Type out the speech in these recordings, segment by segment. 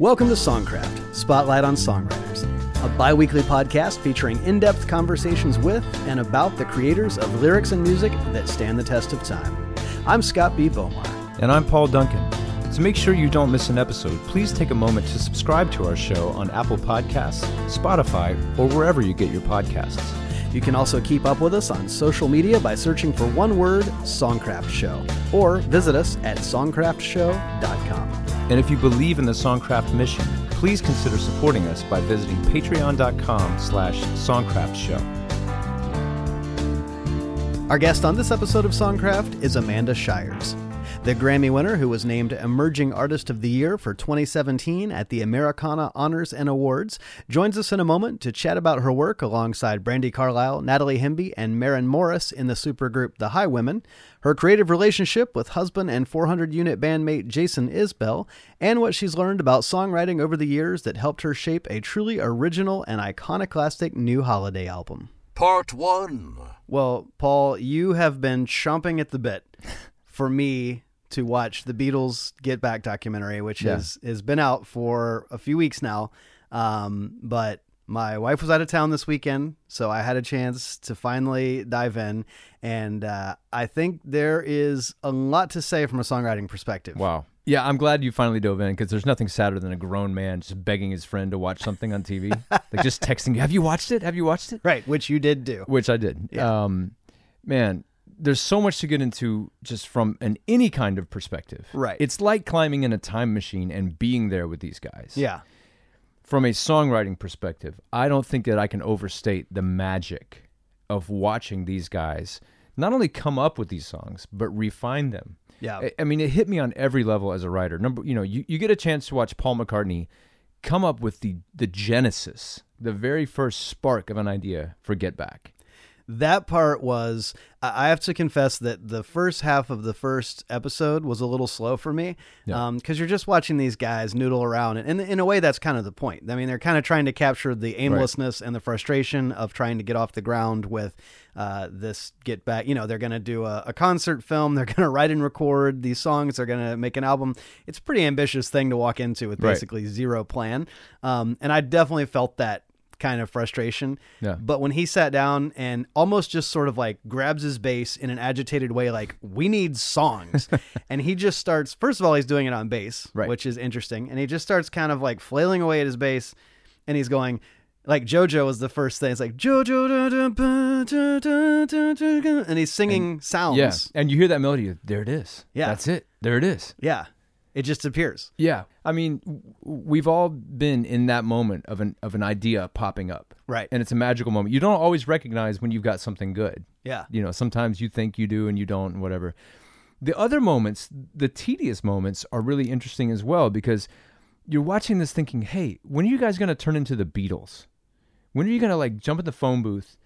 Welcome to Songcraft, Spotlight on Songwriters, a bi weekly podcast featuring in depth conversations with and about the creators of lyrics and music that stand the test of time. I'm Scott B. Bomar. And I'm Paul Duncan. To make sure you don't miss an episode, please take a moment to subscribe to our show on Apple Podcasts, Spotify, or wherever you get your podcasts. You can also keep up with us on social media by searching for one word, Songcraft Show, or visit us at songcraftshow.com. And if you believe in the Songcraft mission, please consider supporting us by visiting patreon.com slash songcraftshow. Our guest on this episode of Songcraft is Amanda Shires. The Grammy winner, who was named Emerging Artist of the Year for 2017 at the Americana Honors and Awards, joins us in a moment to chat about her work alongside Brandi Carlile, Natalie Hemby, and Maren Morris in the supergroup The Highwomen, her creative relationship with husband and 400 unit bandmate Jason Isbell, and what she's learned about songwriting over the years that helped her shape a truly original and iconoclastic new holiday album. Part 1. Well, Paul, you have been chomping at the bit for me to watch the Beatles Get Back documentary, which Yeah. has has been out for a few weeks now. Um, but my wife was out of town this weekend, so I had a chance to finally dive in, and uh, I think there is a lot to say from a songwriting perspective. Wow. Yeah, I'm glad you finally dove in because there's nothing sadder than a grown man just begging his friend to watch something on TV. like just texting, Have you watched it? Have you watched it? Right, which you did do. Which I did. Yeah. Um, man, there's so much to get into just from an any kind of perspective. Right. It's like climbing in a time machine and being there with these guys. Yeah, From a songwriting perspective, I don't think that I can overstate the magic of watching these guys not only come up with these songs, but refine them. yeah, I- I mean, it hit me on every level as a writer. Number, you know, you, you get a chance to watch Paul McCartney come up with the the genesis, the very first spark of an idea for Get Back. That part was I have to confess that the first half of the first episode was a little slow for me Yeah. because you're just watching these guys noodle around and in, in a way that's kind of the point i mean they're kind of trying to capture the aimlessness and the frustration of trying to get off the ground with uh, this get back you know they're going to do a, a concert film they're going to write and record these songs they're going to make an album it's a pretty ambitious thing to walk into with Right. basically zero plan um, and i definitely felt that kind of frustration Yeah. but when he sat down and almost just sort of like grabs his bass in an agitated way, like, we need songs. and he just starts, first of all, he's doing it on bass, Right. which is interesting. And he just starts kind of like flailing away at his bass and he's going, like JoJo was the first thing. It's like JoJo, da, da, da, da, da, da, da," and he's singing sounds. Yeah, and you hear that melody. There it is. Yeah. that's it. There it is. Yeah. It just appears. Yeah, I mean, we've all been in that moment of an of an idea popping up, Right. and it's a magical moment. You don't always recognize when you've got something good. Yeah. You know, sometimes you think you do and you don't, and whatever. The other moments, the tedious moments, are really interesting as well because you're watching this thinking, hey, when are you guys going to turn into the Beatles? When are you going to like jump in the phone booth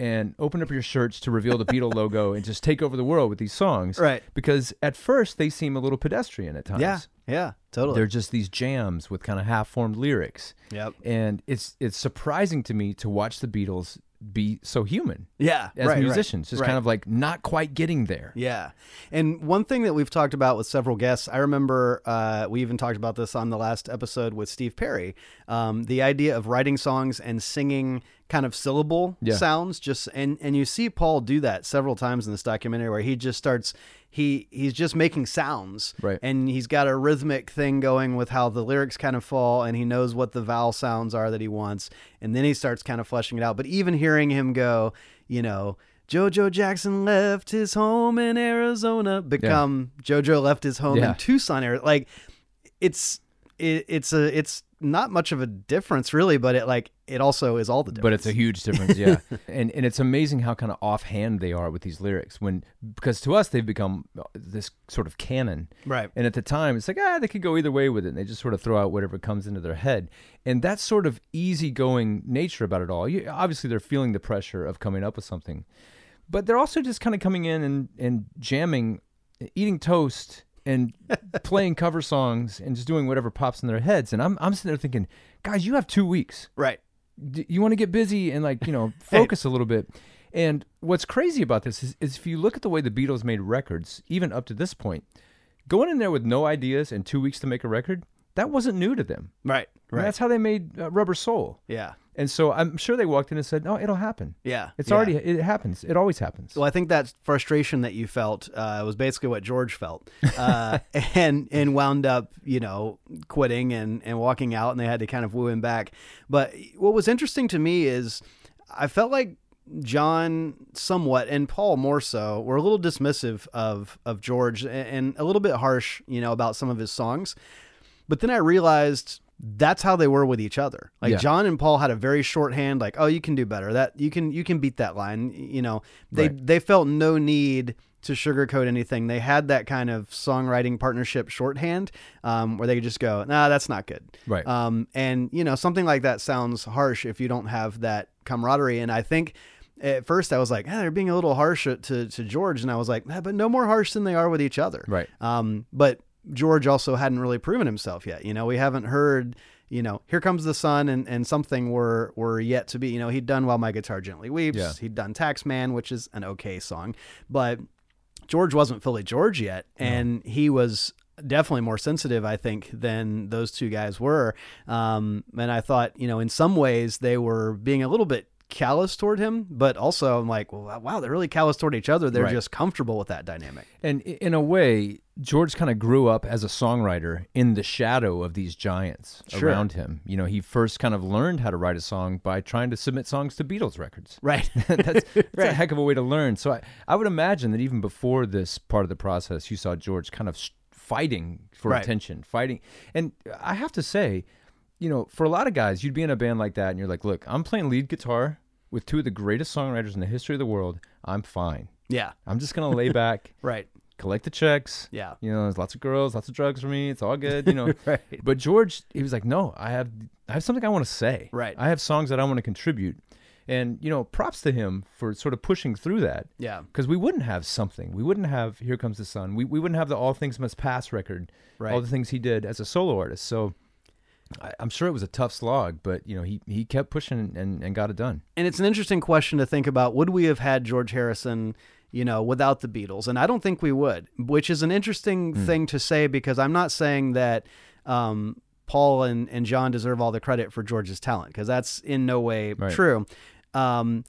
and open up your shirts to reveal the Beatle logo and just take over the world with these songs? Right. Because at first they seem a little pedestrian at times. Yeah. Yeah. Totally. They're just these jams with kind of half-formed lyrics. Yep. And it's it's surprising to me to watch the Beatles be so human yeah. as right, right, musicians, just right. kind of like not quite getting there. Yeah. And one thing that we've talked about with several guests, I remember uh, we even talked about this on the last episode with Steve Perry um, the idea of writing songs and singing kind of syllable Yeah. sounds just and and you see Paul do that several times in this documentary where he just starts he he's just making sounds Right. and he's got a rhythmic thing going with how the lyrics kind of fall and he knows what the vowel sounds are that he wants and then he starts kind of fleshing it out but even hearing him go you know jojo jackson left his home in arizona become jojo left his home Yeah. in tucson Arizona. like it's it, it's a it's not much of a difference really but it like it also is all the difference But it's a huge difference, yeah. and and it's amazing how kind of offhand they are with these lyrics when because to us they've become this sort of canon. right And at the time, it's like, ah, they could go either way with it. And they just sort of throw out whatever comes into their head. And that sort of easygoing nature about it all. You, obviously, they're feeling the pressure of coming up with something. But they're also just kind of coming in and, and jamming, eating toast, and playing cover songs and just doing whatever pops in their heads. And I'm, I'm sitting there thinking, guys, you have two weeks. right D- You want to get busy and, like, you know, focus a little bit. And what's crazy about this is, is if you look at the way the Beatles made records, even up to this point, going in there with no ideas and two weeks to make a record, that wasn't new to them. Right. And That's how they made uh, Rubber Soul. yeah. And so I'm sure they walked in and said, "No, it'll happen. Yeah. It's yeah. already it happens. It always happens." Well, I think that frustration that you felt uh, was basically what George felt, uh, and and wound up, you know, quitting and and walking out, and they had to kind of woo him back. But what was interesting to me is, I felt like John somewhat and Paul more so were a little dismissive of of George and, and a little bit harsh, you know, about some of his songs. But then I realized that's how they were with each other. Like Yeah. John and Paul had a very shorthand, like, oh, you can do better. That you can you can beat that line. You know, they Right. they felt no need to sugarcoat anything. They had that kind of songwriting partnership shorthand um, where they could just go, nah, that's not good. Right. Um, and you know, something like that sounds harsh if you don't have that camaraderie. And I think at first I was like, eh, they're being a little harsh to, to George. And I was like, eh, but no more harsh than they are with each other. Right. Um, but George also hadn't really proven himself yet. You know, we haven't heard, you know, here comes the sun and, and something were, were yet to be, you know, he'd done While My Guitar Gently Weeps. Yeah. He'd done Taxman, which is an okay song, but George wasn't fully George yet. And he was definitely more sensitive, I think, than those two guys were. Um, and I thought, you know, in some ways they were being a little bit callous toward him, but also I'm like, well, wow, they're really callous toward each other. They're Right. just comfortable with that dynamic. And in a way, George kind of grew up as a songwriter in the shadow of these giants Sure. around him. You know, he first kind of learned how to write a song by trying to submit songs to Beatles records. Right. that's, that's a heck of a way to learn. So I, I would imagine that even before this part of the process, you saw George kind of fighting for Right. attention, fighting. And I have to say, you know, for a lot of guys, you'd be in a band like that and you're like, look, I'm playing lead guitar with two of the greatest songwriters in the history of the world. I'm fine. yeah. I'm just going to lay back, Right. collect the checks. Yeah. You know, there's lots of girls, lots of drugs for me. It's all good, you know. Right. But George, he was like, "No, I have I have something I want to say. Right. I have songs that I want to contribute." And, you know, props to him for sort of pushing through that. Yeah. Because we wouldn't have something. We wouldn't have Here Comes the Sun. We, we wouldn't have the All Things Must Pass record. Right. All the things he did as a solo artist. So I, I'm sure it was a tough slog, but, you know, he, he kept pushing and, and got it done. And it's an interesting question to think about. Would we have had George Harrison, you know, without the Beatles? And I don't think we would, which is an interesting Hmm. thing to say because I'm not saying that um, Paul and, and John deserve all the credit for George's talent because that's in no way Right. true. Um,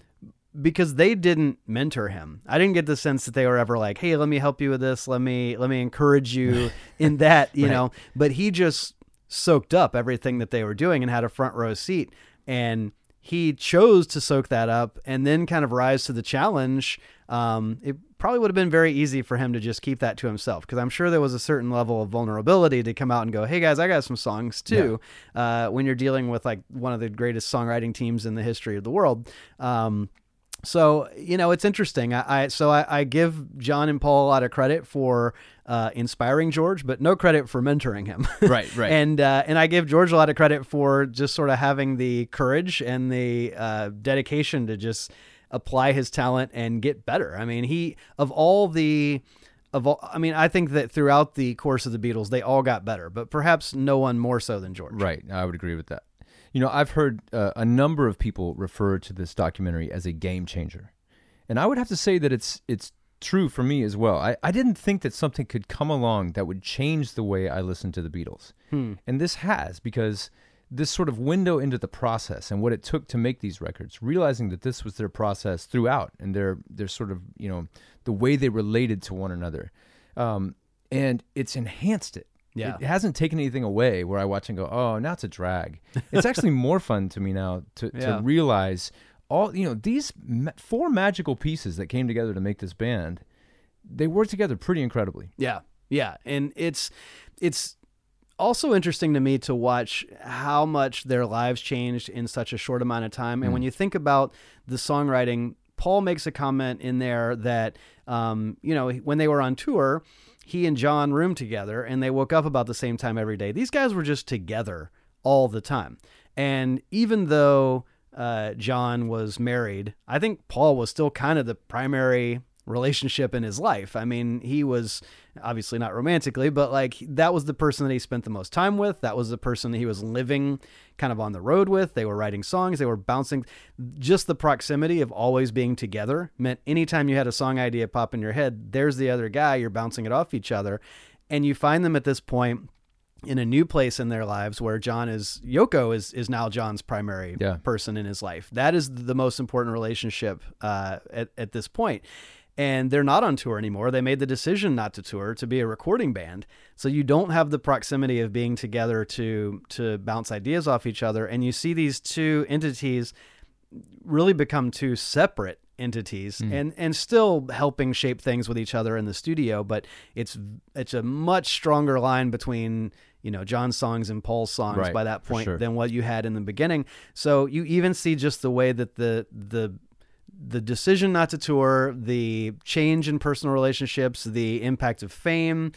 because they didn't mentor him. I didn't get the sense that they were ever like, "Hey, let me help you with this. Let me let me encourage you in that," you Right. know. But he just soaked up everything that they were doing and had a front row seat. And he chose to soak that up and then kind of rise to the challenge. Um, it probably would have been very easy for him to just keep that to himself because I'm sure there was a certain level of vulnerability to come out and go, "Hey guys, I got some songs too." Uh, when you're dealing with like one of the greatest songwriting teams in the history of the world. Um, so you know it's interesting. I, I so I, I give John and Paul a lot of credit for uh, inspiring George, but no credit for mentoring him. Right, right. and uh, and I give George a lot of credit for just sort of having the courage and the uh, dedication to just apply his talent and get better. I mean, he of all the of all, I mean, I think that throughout the course of the Beatles, they all got better, but perhaps no one more so than George. Right. I would agree with that. You know, I've heard uh, a number of people refer to this documentary as a game changer. And I would have to say that it's it's true for me as well. I, I didn't think that something could come along that would change the way I listened to the Beatles. And this has because this sort of window into the process and what it took to make these records, realizing that this was their process throughout and their their sort of, you know, the way they related to one another. Um, and it's enhanced it. Yeah. It hasn't taken anything away where I watch and go, oh, now it's a drag. It's actually more fun to me now to, Yeah. to realize all, you know, these ma- four magical pieces that came together to make this band, they work together pretty incredibly. Yeah, yeah, and it's it's also interesting to me to watch how much their lives changed in such a short amount of time. And when you think about the songwriting, Paul makes a comment in there that um, you know when they were on tour, he and John roomed together, and they woke up about the same time every day. These guys were just together all the time, and even though uh, John was married, I think Paul was still kind of the primary relationship in his life. I mean, he was obviously not romantically, but like that was the person that he spent the most time with. That was the person that he was living kind of on the road with. They were writing songs, they were bouncing. Just the proximity of always being together meant anytime you had a song idea pop in your head, there's the other guy, you're bouncing it off each other. And you find them at this point in a new place in their lives where John is Yoko is is now John's primary Yeah. person in his life. That is the most important relationship uh, at at this point. And they're not on tour anymore. They made the decision not to tour to be a recording band. So you don't have the proximity of being together to to bounce ideas off each other. And you see these two entities really become two separate entities and and still helping shape things with each other in the studio but it's it's a much stronger line between you know John's songs and Paul's songs Right, by that point sure. than what you had in the beginning so you even see just the way that the the the decision not to tour the change in personal relationships the impact of fame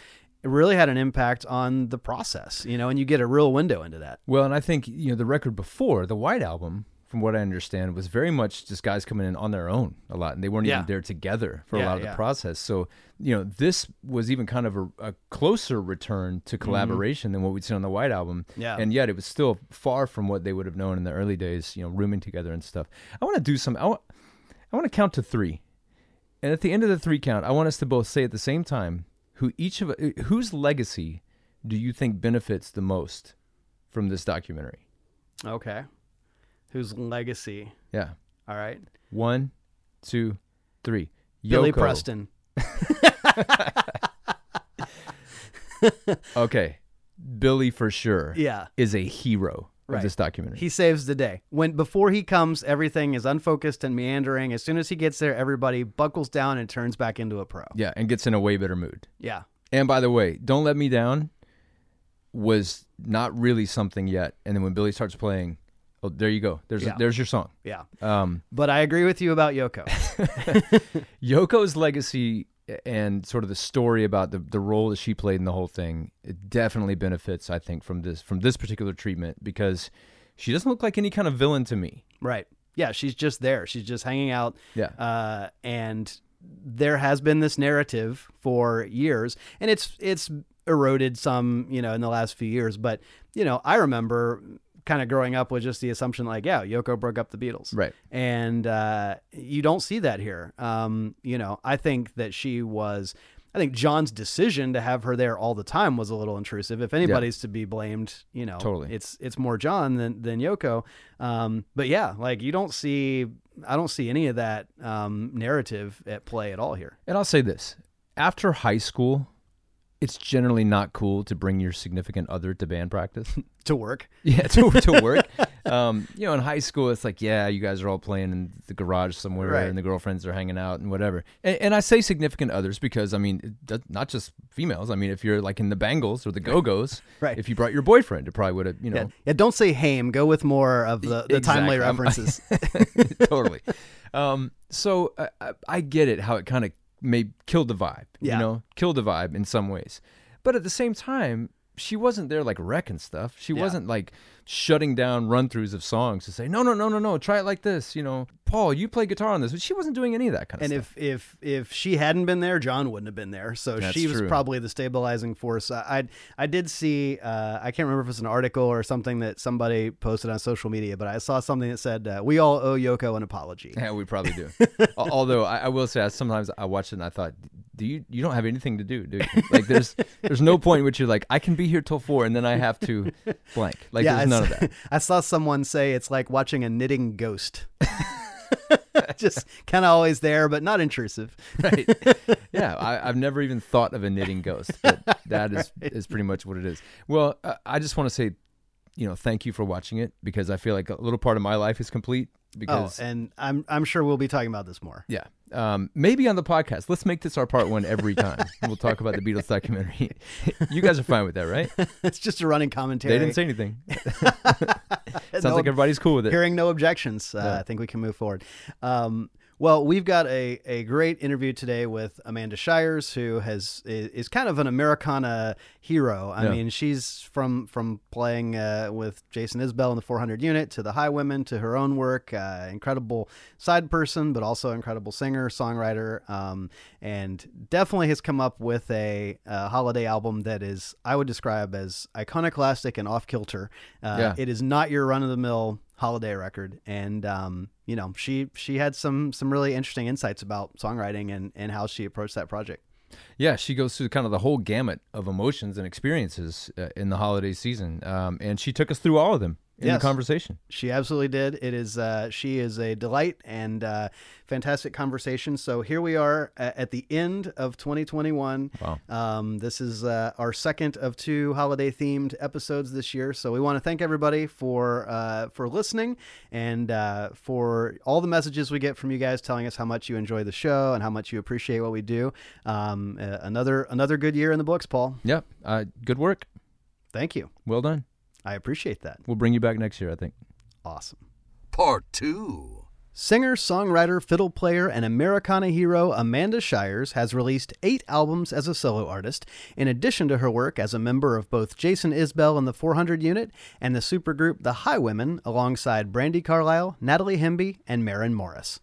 it really had an impact on the process you know and you get a real window into that Well, and I think you know the record before the White Album, from what I understand, was very much just guys coming in on their own a lot, and they weren't Yeah. even there together for a lot of yeah. the process. So you know, this was even kind of a, a closer return to collaboration than what we'd seen on the White Album. Mm-hmm. Yeah. and yet it was still far from what they would have known in the early days. You know, rooming together and stuff. I want to do some. I want. I want to count to three, and at the end of the three count, I want us to both say at the same time who each of whose legacy do you think benefits the most from this documentary. okay whose legacy Yeah. all right One, two, three. Billy Preston Okay. Billy for sure yeah is a hero Right. of this documentary. He saves the day. When before he comes, everything is unfocused and meandering. As soon as he gets there, everybody buckles down and turns back into a pro. yeah, and gets in a way better mood. Yeah. And by the way, Don't Let Me Down was not really something yet. And then when Billy starts playing, oh, there you go. There's Yeah. there's your song. Yeah. Um, But I agree with you about Yoko. Yoko's legacy and sort of the story about the, the role that she played in the whole thing it definitely benefits, I think, from this from this particular treatment because she doesn't look like any kind of villain to me. right. Yeah, she's just there. She's just hanging out. Yeah. Uh, and there has been this narrative for years, and it's it's eroded some, you know, in the last few years. But you know, I remember kind of growing up with just the assumption like, yeah, Yoko broke up the Beatles. Right. and uh, you don't see that here. Um, you know, I think that she was. I think John's decision to have her there all the time was a little intrusive. If anybody's to be blamed, you know, Totally. it's it's more John than than Yoko. Um, but yeah, like you don't see, I don't see any of that um, narrative at play at all here. And I'll say this after high school, it's generally not cool to bring your significant other to band practice. To work, yeah, to, to work. Um, you know, in high school, it's like, yeah, you guys are all playing in the garage somewhere, Right. and the girlfriends are hanging out and whatever. And, and I say significant others because I mean, it does, not just females. I mean, if you're like in the Bangles or the Go Go's, Right. If you brought your boyfriend, it probably would have, you know, yeah, yeah. Don't say Haim. Go with more of the, the timely Exactly. I'm- references. totally. Um, so I, I, I get it how it kind of may kill the vibe, Yeah. you know, kill the vibe in some ways. But at the same time, she wasn't there like wrecking stuff. She Yeah. wasn't like shutting down run throughs of songs to say, no, no, no, no, no, try it like this. You know, Paul, you play guitar on this. But she wasn't doing any of that kind of And stuff. And if if if she hadn't been there, John wouldn't have been there. So That's she was true. probably the stabilizing force. I I, I did see. Uh, I can't remember if it was an article or something that somebody posted on social media, but I saw something that said uh, we all owe Yoko an apology. Yeah, we probably do. Although I, I will say, I, sometimes I watched it and I thought, do you you don't have anything to do, do you? Like there's there's no point in which you're like, I can be here till four and then I have to blank. Like yeah, there's I none s- of that. I saw someone say it's like watching a knitting ghost. Just kind of always there, but not intrusive. right? Yeah, I, I've never even thought of a knitting ghost, but that is is pretty much what it is. Well, uh, I just want to say, you know, thank you for watching it because I feel like a little part of my life is complete. Oh, Because and I'm I'm sure we'll be talking about this more. yeah, um, maybe on the podcast, let's make this our part one every time. we'll talk about the Beatles documentary. you guys are fine with that, right? it's just a running commentary. They didn't say anything. Sounds No like everybody's cool with it. Hearing no objections, uh, Yeah. I think we can move forward. Um, well, we've got a, a great interview today with Amanda Shires, who has is, kind of an Americana hero. I Yeah. mean, she's from from playing uh, with Jason Isbell in the 400 Unit to the High Women to her own work. Uh, incredible side person, but also incredible singer songwriter, um, and definitely has come up with a, uh holiday album that is I would describe as iconoclastic and off kilter. Uh, Yeah. It is not your run of the mill holiday record. And um, you know she she had some some really interesting insights about songwriting and and how she approached that project. Yeah, she goes through kind of the whole gamut of emotions and experiences uh, in the holiday season, um, and she took us through all of them in Yes. the conversation. She absolutely did. It is uh, she is a delight and uh, fantastic conversation. So here we are at the end of 2021. Wow. Um, this is uh, our second of two holiday themed episodes this year. So we want to thank everybody for uh, for listening and uh, for all the messages we get from you guys telling us how much you enjoy the show and how much you appreciate what we do. Um, another another good year in the books, Paul. Yep, uh, good work. Thank you. Well done. I appreciate that. We'll bring you back next year, I think. Awesome. Part 2. Singer, songwriter, fiddle player, and Americana hero Amanda Shires has released eight albums as a solo artist, in addition to her work as a member of both Jason Isbell and the 400 Unit and the supergroup The Highwomen, alongside Brandi Carlile, Natalie Hemby, and Maren Morris.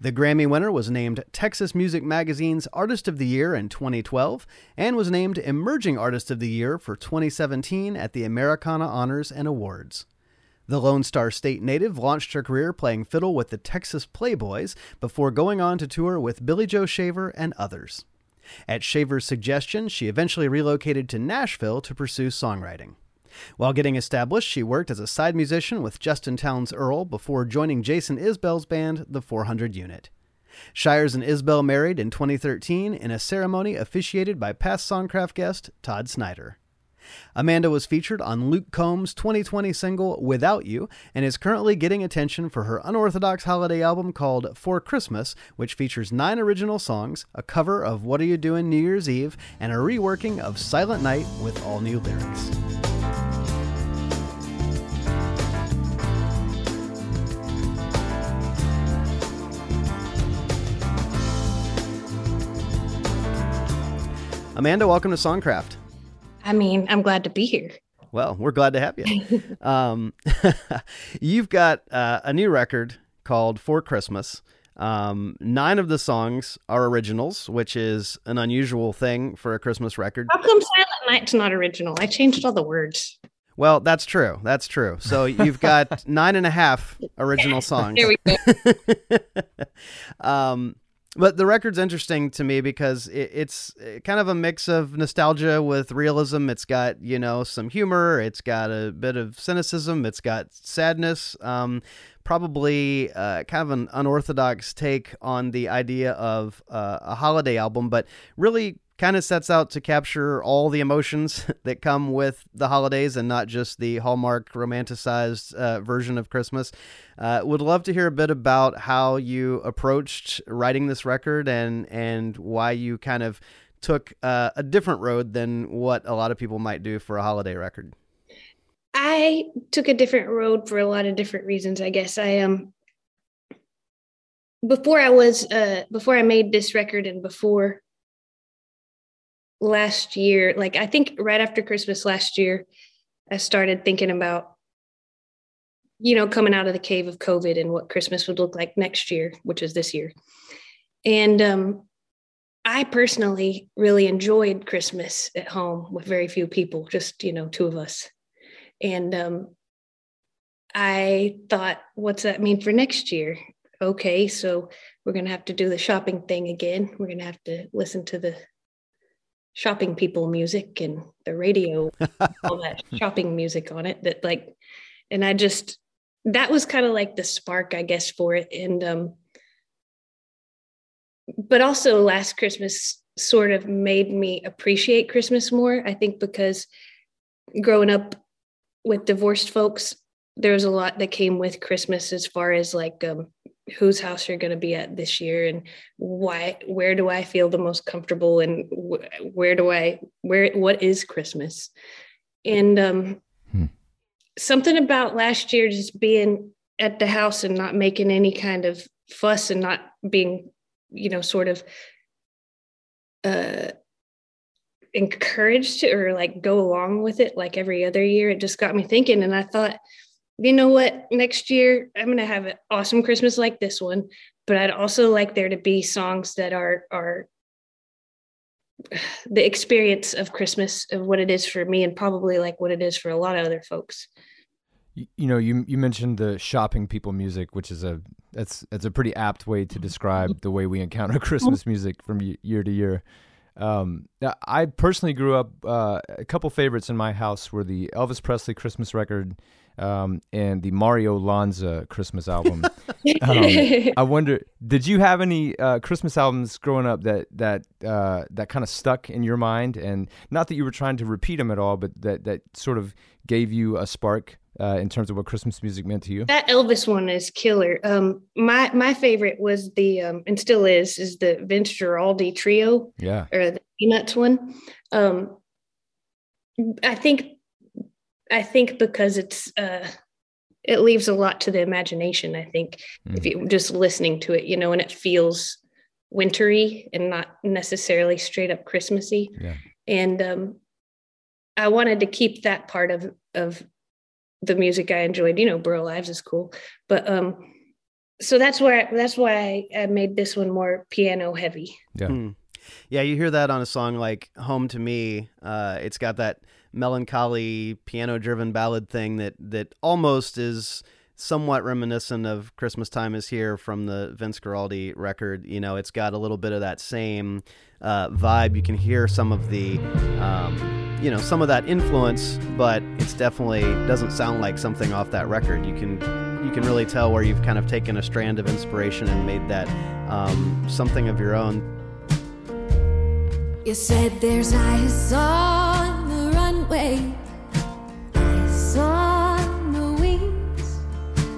The Grammy winner was named Texas Music Magazine's Artist of the Year in 2012 and was named Emerging Artist of the Year for 2017 at the Americana Honors and Awards. The Lone Star State native launched her career playing fiddle with the Texas Playboys before going on to tour with Billy Joe Shaver and others. At Shaver's suggestion, she eventually relocated to Nashville to pursue songwriting. While getting established, she worked as a side musician with Justin Townes Earle before joining Jason Isbell's band, the 400 Unit. Shires and Isbell married in 2013 in a ceremony officiated by past Songcraft guest Todd Snider. Amanda was featured on Luke Combs' 2020 single Without You and is currently getting attention for her unorthodox holiday album called For Christmas, which features nine original songs, a cover of What Are You Doing New Year's Eve, and a reworking of Silent Night with all new lyrics. Amanda, welcome to Songcraft. I mean, I'm glad to be here. Well, we're glad to have you. um, you've got uh, a new record called For Christmas. Um, nine of the songs are originals, which is an unusual thing for a Christmas record. How come Silent Night's not original? I changed all the words. Well, that's true. That's true. So you've got nine and a half original songs. There we go. um, but the record's interesting to me because it, it's uh, kind of a mix of nostalgia with realism. It's got you know some humor. It's got a bit of cynicism. It's got sadness. Um, probably uh, kind of an unorthodox take on the idea of uh, a holiday album, but really kind of sets out to capture all the emotions that come with the holidays and not just the Hallmark romanticized uh, version of Christmas. Uh, would love to hear a bit about how you approached writing this record and and why you kind of took uh, a different road than what a lot of people might do for a holiday record. I took a different road for a lot of different reasons. I guess I um before I was uh before I made this record and before last year, like I think right after Christmas last year, I started thinking about you know coming out of the cave of COVID and what Christmas would look like next year, which is this year. And um I personally really enjoyed Christmas at home with very few people, just you know, two of us. And um, I thought, what's that mean for next year? Okay, so we're going to have to do the shopping thing again. We're going to have to listen to the shopping people music and the radio, all that shopping music on it. That, like, and I just, that was kind of like the spark, I guess, for it. And, um, but also last Christmas sort of made me appreciate Christmas more. I think because growing up with divorced folks, there was a lot that came with Christmas as far as like um, whose house you're going to be at this year and why, where do I feel the most comfortable and wh- where do I, where, what is Christmas? And um, Hmm. something about last year just being at the house and not making any kind of fuss and not being, you know, sort of uh, encouraged to or like go along with it like every other year. It just got me thinking. And I thought, you know what? Next year, I'm going to have an awesome Christmas like this one, but I'd also like there to be songs that are, are, the experience of Christmas of what it is for me and probably like what it is for a lot of other folks. You, you know, you you mentioned the shopping people music, which is a that's that's a pretty apt way to describe mm-hmm. the way we encounter Christmas music from year to year. Um, I personally grew up. Uh, a couple favorites in my house were the Elvis Presley Christmas record um, and the Mario Lanza Christmas album. um, I wonder, did you have any uh, Christmas albums growing up that that uh, that kind of stuck in your mind? And not that you were trying to repeat them at all, but that that sort of gave you a spark uh, in terms of what Christmas music meant to you? That Elvis one is killer. Um, my my favorite was the um, and still is is the Vince Guaraldi trio. Yeah, or the Peanuts one. Um, I think I think because it's uh, it leaves a lot to the imagination. I think mm. if you just listening to it, you know, and it feels wintry and not necessarily straight up Christmassy. Yeah. And um, I wanted to keep that part of of the music I enjoyed. You know, Burl Ives is cool, but um, so that's why that's why I, I made this one more piano heavy. Yeah, hmm. yeah. You hear that on a song like "Home to Me." Uh, it's got that melancholy piano-driven ballad thing that that almost is somewhat reminiscent of Christmas Time is Here from the Vince Guaraldi record. You know, it's got a little bit of that same uh, vibe. You can hear some of the, um, you know, some of that influence, but it's definitely doesn't sound like something off that record. You can you can really tell where you've kind of taken a strand of inspiration and made that um, something of your own. You said there's ice on the runway, ice on the wings.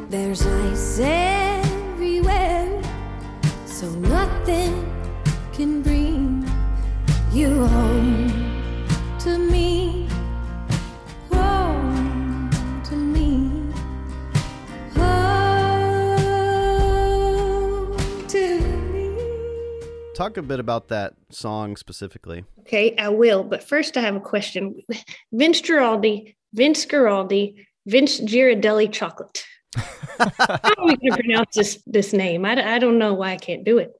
There's ice everywhere, so nothing can bring you home Talk a bit about that song specifically. Okay, I will. But first, I have a question. Vince Giraldi, Vince Giraldi, Vince Girardelli chocolate. How are we going to pronounce this this name? I, I don't know why I can't do it.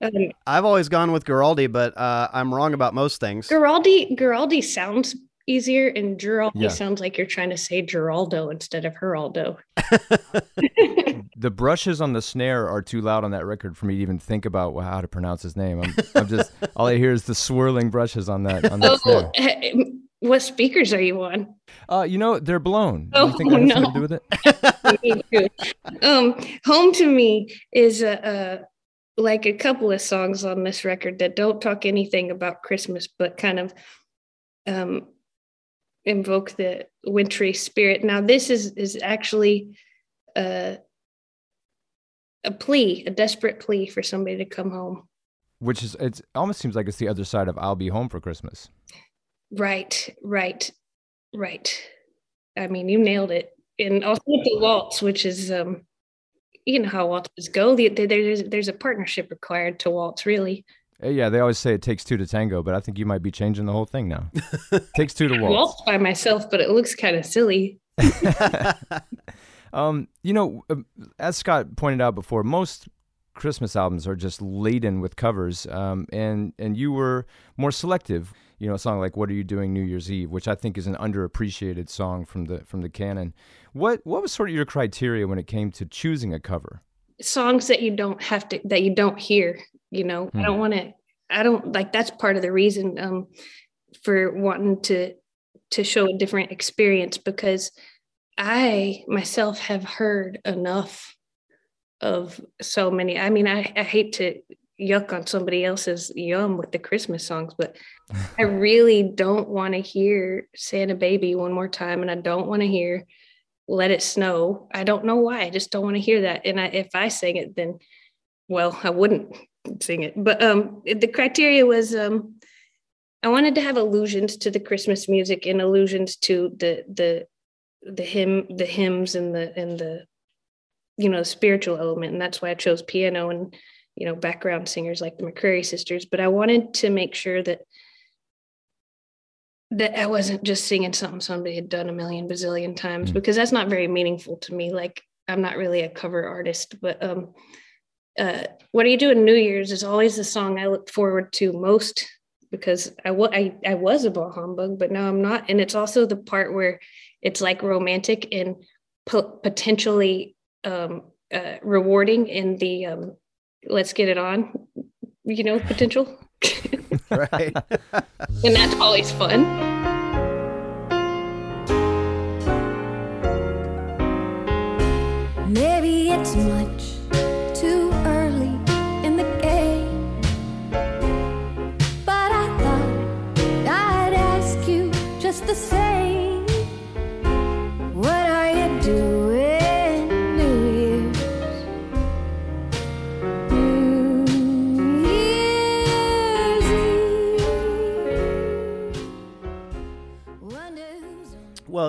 Um, I've always gone with Giraldi, but uh, I'm wrong about most things. Giraldi Giraldi sounds easier, and Giraldi yeah. sounds like you're trying to say Geraldo instead of Geraldo. the brushes on the snare are too loud on that record for me to even think about how to pronounce his name. I'm, I'm just all I hear is the swirling brushes on that on that oh, snare. What speakers are you on? Uh, you know, they're blown. Oh, you think that has no. something to do with it? um, Home to Me is a, a like a couple of songs on this record that don't talk anything about Christmas, but kind of um, invoke the wintry spirit. Now, this is is actually a, a plea, a desperate plea for somebody to come home. Which is it almost seems like it's the other side of "I'll be home for Christmas." Right, right, right. I mean, you nailed it. And also with the waltz, which is um, you know how waltzes go. There's there's a partnership required to waltz, really. Uh, yeah, they always say it takes two to tango, but I think you might be changing the whole thing now. takes two to waltz. Waltz by myself, but it looks kind of silly. um, you know, um, as Scott pointed out before, most Christmas albums are just laden with covers, um, and and you were more selective. You know, a song like "What Are You Doing New Year's Eve," which I think is an underappreciated song from the from the canon. What what was sort of your criteria when it came to choosing a cover? Songs that you don't have to that you don't hear. You know, hmm. I don't want to. I don't like that's part of the reason um, for wanting to to show a different experience because I myself have heard enough of so many. I mean, I, I hate to yuck on somebody else's yum with the Christmas songs, but I really don't want to hear Santa Baby one more time. And I don't want to hear let it snow. I don't know why. I just don't want to hear that. And I, if I sing it, then, well, I wouldn't sing it. But um, the criteria was um, I wanted to have allusions to the Christmas music and allusions to the the the hymn, the hymns, and the and the you know the spiritual element, and that's why I chose piano and you know background singers like the McCrary sisters. But I wanted to make sure that that I wasn't just singing something somebody had done a million bazillion times mm. because that's not very meaningful to me. Like I'm not really a cover artist, but um, uh, what are you doing New Year's is always the song I look forward to most because I, w- I, I was a ball humbug, but now I'm not. And it's also the part where it's like romantic and po- potentially um, uh, rewarding in the um, let's get it on, you know, potential. right. and that's always fun. Maybe it's much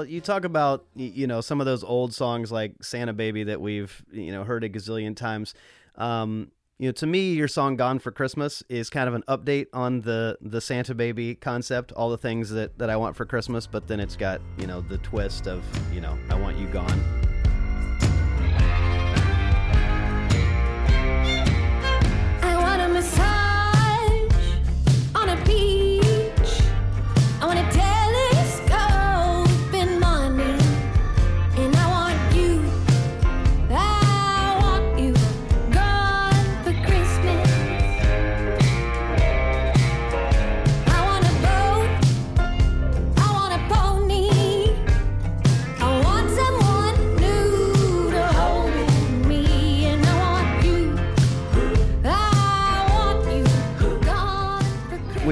You talk about you know some of those old songs like Santa Baby that we've you know heard a gazillion times. Um, you know, to me, your song "Gone for Christmas" is kind of an update on the the Santa Baby concept, all the things that that I want for Christmas. But then it's got you know the twist of you know I want you gone. I want a massage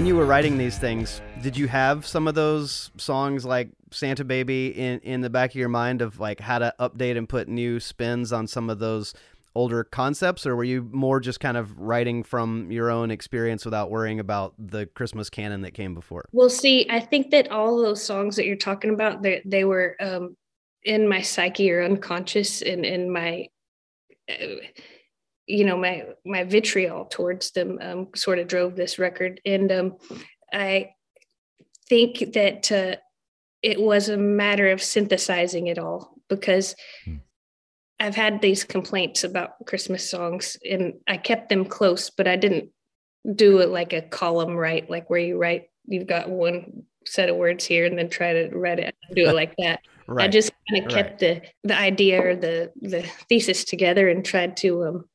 When you were writing these things, did you have some of those songs like Santa Baby in in the back of your mind of like how to update and put new spins on some of those older concepts or were you more just kind of writing from your own experience without worrying about the Christmas canon that came before? Well, see, I think that all those songs that you're talking about, they, they were um, in my psyche or unconscious and in my, uh, you know, my my vitriol towards them um, sort of drove this record. And um, I think that uh, it was a matter of synthesizing it all because I've had these complaints about Christmas songs and I kept them close, but I didn't do it like a column right, like where you write, you've got one set of words here and then try to write it, do it like that. I just kind of Right. kept the the idea or the the thesis together and tried to um,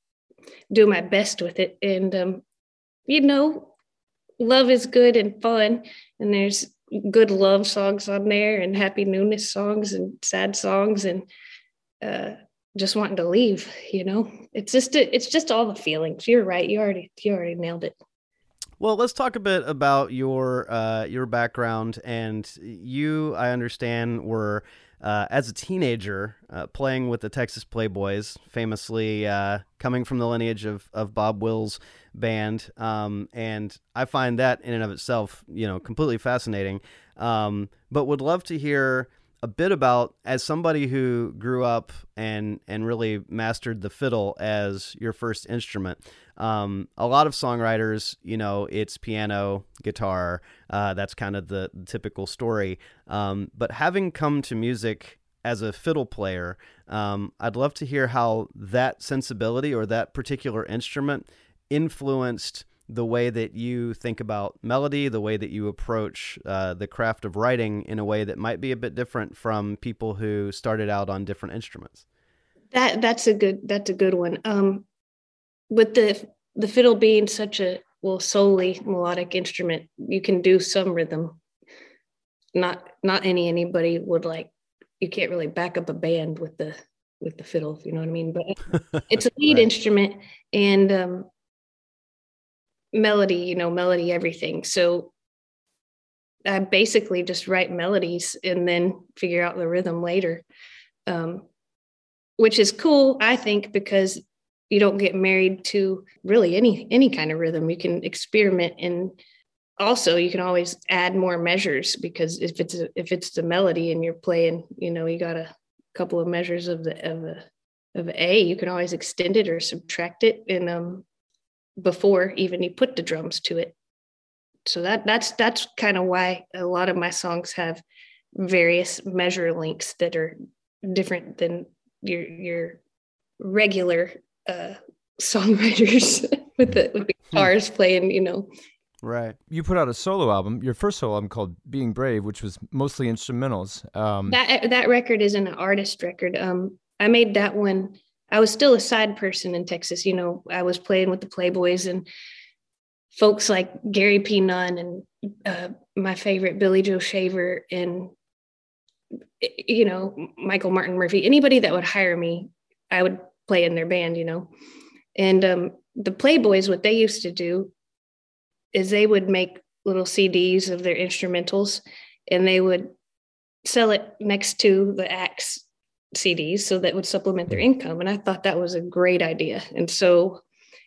do my best with it. And um, you know, love is good and fun, and there's good love songs on there, and happy newness songs, and sad songs, and uh, just wanting to leave. You know, it's just it's just all the feelings. You're right. You already you already nailed it. Well, let's talk a bit about your uh, your background. And you, I understand, were uh, as a teenager uh, playing with the Texas Playboys, famously uh, coming from the lineage of, of Bob Wills' band. Um, and I find that in and of itself, you know, completely fascinating. Um, but would love to hear a bit about as somebody who grew up and and really mastered the fiddle as your first instrument. Um, a lot of songwriters, you know, it's piano, guitar. Uh, that's kind of the, typical story. Um, but having come to music as a fiddle player, um, I'd love to hear how that sensibility or that particular instrument influenced the way that you think about melody, the way that you approach uh, the craft of writing in a way that might be a bit different from people who started out on different instruments. That that's a good that's a good one. Um, with the the fiddle being such a well solely melodic instrument, you can do some rhythm. Not not any anybody would like. You can't really back up a band with the with the fiddle, if you know what I mean. But it's a lead Right. instrument and um, melody. You know, melody everything. So I basically just write melodies and then figure out the rhythm later. Um, which is cool, I think, because you don't get married to really any any kind of rhythm. You can experiment and also you can always add more measures because if it's a, if it's the melody and you're playing, you know, you got a couple of measures of the of a of A, you can always extend it or subtract it and um before even you put the drums to it. So that that's that's kind of why a lot of my songs have various measure links that are different than your your regular uh songwriters with the with the guitars playing you know Right. You put out a solo album, your first solo album called Being Brave, which was mostly instrumentals. Um, that that record is an artist record um i made that one i was still a side person in texas you know i was playing with the playboys and folks like Gary P. Nunn and uh, my favorite Billy Joe Shaver and you know Michael Martin Murphey. anybody that would hire me, I would play in their band, you know. And um, the Playboys, what they used to do is they would make little CDs of their instrumentals, and they would sell it next to the acts CDs so that would supplement their income. And I thought that was a great idea. And so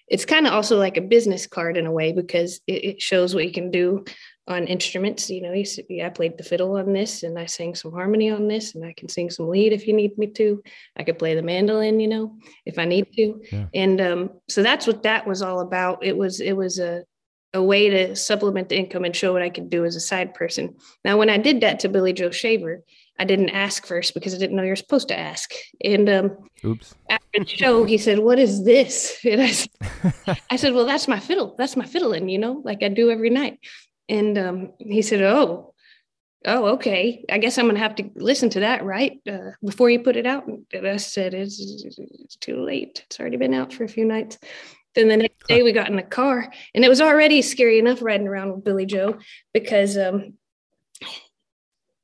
it's kind of also like a business card in a way because it, it shows what you can do on instruments. You know, you see, I played the fiddle on this and I sang some harmony on this and I can sing some lead if you need me to. I could play the mandolin, you know, if I need to. Yeah. And um, so that's what that was all about. It was it was a a way to supplement the income and show what I could do as a side person. Now, when I did that to Billy Joe Shaver, I didn't ask first because I didn't know you're supposed to ask. And um, Oops. after the show, he said, "What is this?" And I, said- I said, "Well, that's my fiddle. That's my fiddling, you know, like I do every night." And um, he said, "Oh, oh, okay. I guess I'm gonna have to listen to that, right, uh, before you put it out." And I said, it's, "It's too late. It's already been out for a few nights." Then the next day, we got in the car, and it was already scary enough riding around with Billy Joe because um,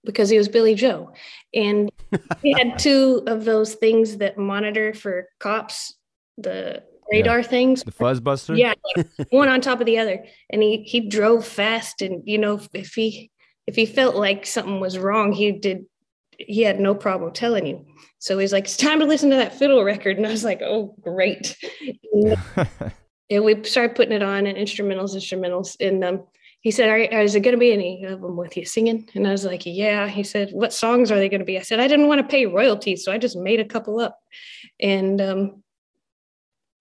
because he was Billy Joe, and he had two of those things that monitor for cops, the radar things. The Fuzzbuster? Yeah, one on top of the other, and he he drove fast, and you know if he if he felt like something was wrong, he did. He had no problem telling you. So he's like, "It's time to listen to that fiddle record," and I was like, "Oh, great!" and we started putting it on and instrumentals, instrumentals, and um, he said, "Are is it going to be any of them with you singing?" And I was like, "Yeah." He said, "What songs are they going to be?" I said, "I didn't want to pay royalties, so I just made a couple up." And um,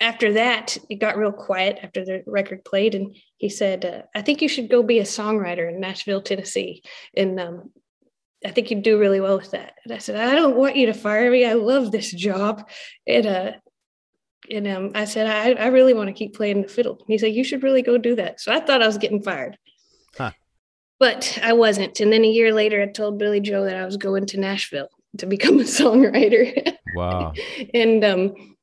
after that, it got real quiet after the record played, and he said, uh, "I think you should go be a songwriter in Nashville, Tennessee." And um, I think you'd do really well with that. And I said, I don't want you to fire me. I love this job. And uh, and um, I said, I, I really want to keep playing the fiddle. And he said, You should really go do that. So I thought I was getting fired. Huh. But I wasn't. And then a year later, I told Billy Joe that I was going to Nashville to become a songwriter. Wow. and um,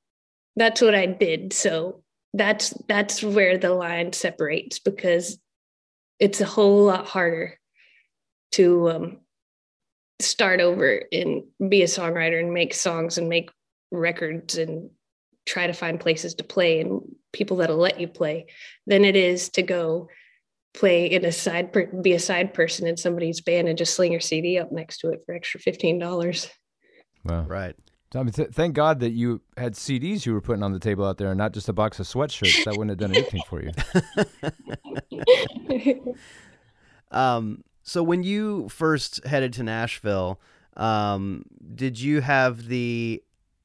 that's what I did. So that's that's where the line separates because it's a whole lot harder to um, start over and be a songwriter and make songs and make records and try to find places to play and people that'll let you play than it is to go play in a side per- be a side person in somebody's band and just sling your CD up next to it for extra fifteen dollars. Wow. Right. I mean, th- thank God that you had CDs you were putting on the table out there and not just a box of sweatshirts. That wouldn't have done anything for you. Um, so when you first headed to Nashville, um, did you have the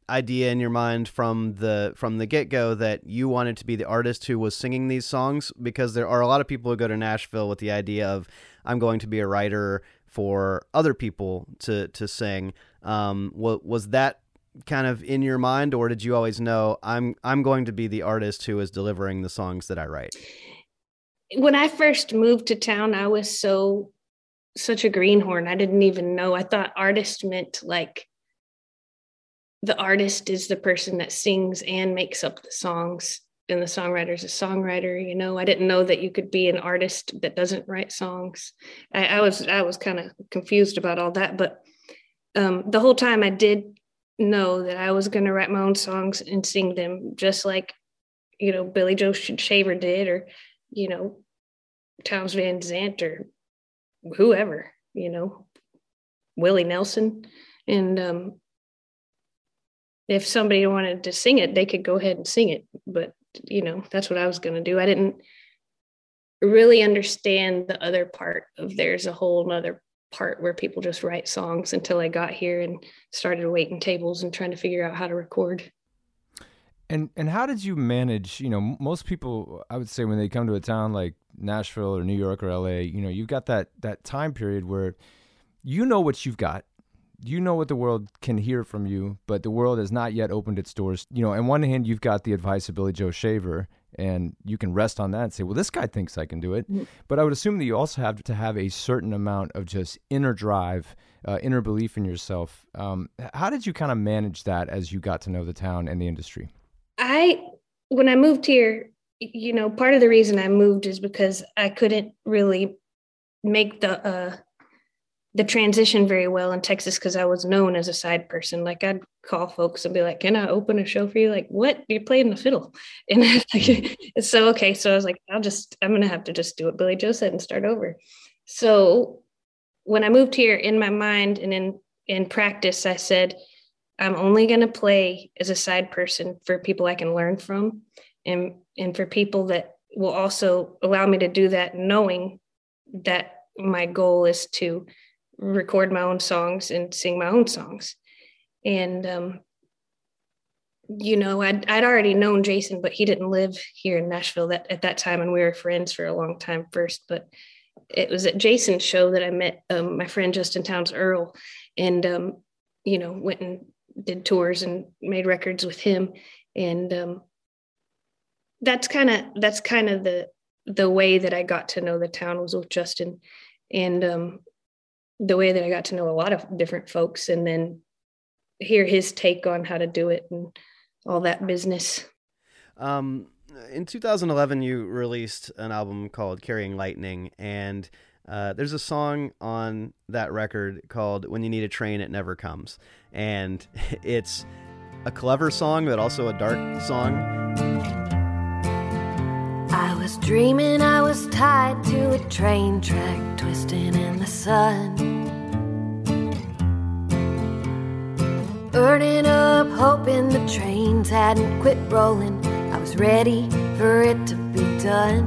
idea in your mind from the from the get go that you wanted to be the artist who was singing these songs? Because there are a lot of people who go to Nashville with the idea of I'm going to be a writer for other people to to sing. Um, wa- was that kind of in your mind, or did you always know I'm I'm going to be the artist who is delivering the songs that I write? when I first moved to town, I was so such a greenhorn. I didn't even know. I thought artist meant like the artist is the person that sings and makes up the songs, and the songwriter is a songwriter. You know, I didn't know that you could be an artist that doesn't write songs. I, I was I was kind of confused about all that, but um, the whole time I did know that I was going to write my own songs and sing them, just like you know Billy Joe Shaver did, or you know, Townes Van Zandt or whoever, you know, Willie Nelson. And um, if somebody wanted to sing it, they could go ahead and sing it. But, you know, that's what I was going to do. I didn't really understand the other part of there's a whole nother part where people just write songs until I got here and started waiting tables and trying to figure out how to record. And and how did you manage? You know, most people, I would say, when they come to a town like Nashville or New York or LA, you know, you've got that that time period where you know what you've got. You know what the world can hear from you, but the world has not yet opened its doors. You know, on one hand, you've got the advice of Billy Joe Shaver, and you can rest on that and say, "Well, this guy thinks I can do it." Mhm. But I would assume that you also have to have a certain amount of just inner drive, uh, inner belief in yourself. Um, how did you kind of manage that as you got to know the town and the industry? I when I moved here, you know, part of the reason I moved is because I couldn't really make the uh, the transition very well in Texas because I was known as a side person. Like I'd call folks and be like, "Can I open a show for you?" Like, what? You're playing the fiddle, and like, so okay. So I was like, I'll just, I'm gonna have to just do what Billy Joe said and start over. So when I moved here, in my mind and in in practice, I said, I'm only gonna play as a side person for people I can learn from, and and for people that will also allow me to do that, knowing that my goal is to record my own songs and sing my own songs. And um, you know, I'd I'd already known Jason, but he didn't live here in Nashville that at that time, and we were friends for a long time first. But it was at Jason's show that I met um, my friend Justin Townes Earle, and um, you know, went and did tours and made records with him, and um, that's kind of that's kind of the the way that I got to know the town was with Justin, and um, the way that I got to know a lot of different folks, and then hear his take on how to do it and all that business. Um, in 2011, you released an album called Carrying Lightning, and uh, there's a song on that record called When You Need a Train, It Never Comes. And it's a clever song, but also a dark song. Was dreaming I was tied to a train track, twisting in the sun. Burning up, hoping the trains hadn't quit rolling. I was ready for it to be done.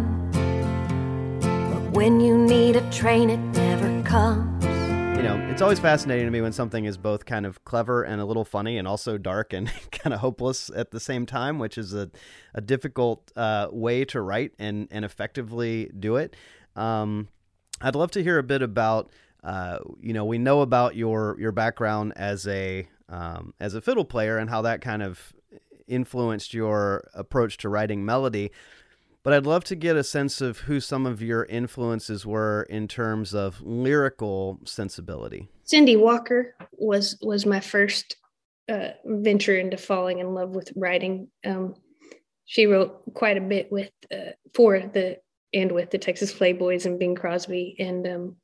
But when you need a train, it never comes. It's always fascinating to me when something is both kind of clever and a little funny and also dark and kind of hopeless at the same time, which is a, a difficult uh, way to write and, and effectively do it. Um, I'd love to hear a bit about, uh, you know, we know about your, your background as a, um, as a fiddle player and how that kind of influenced your approach to writing melody. But I'd love to get a sense of who some of your influences were in terms of lyrical sensibility. Cindy Walker was was my first uh, venture into falling in love with writing. Um, she wrote quite a bit with uh, for the and with the Texas Playboys and Bing Crosby and um,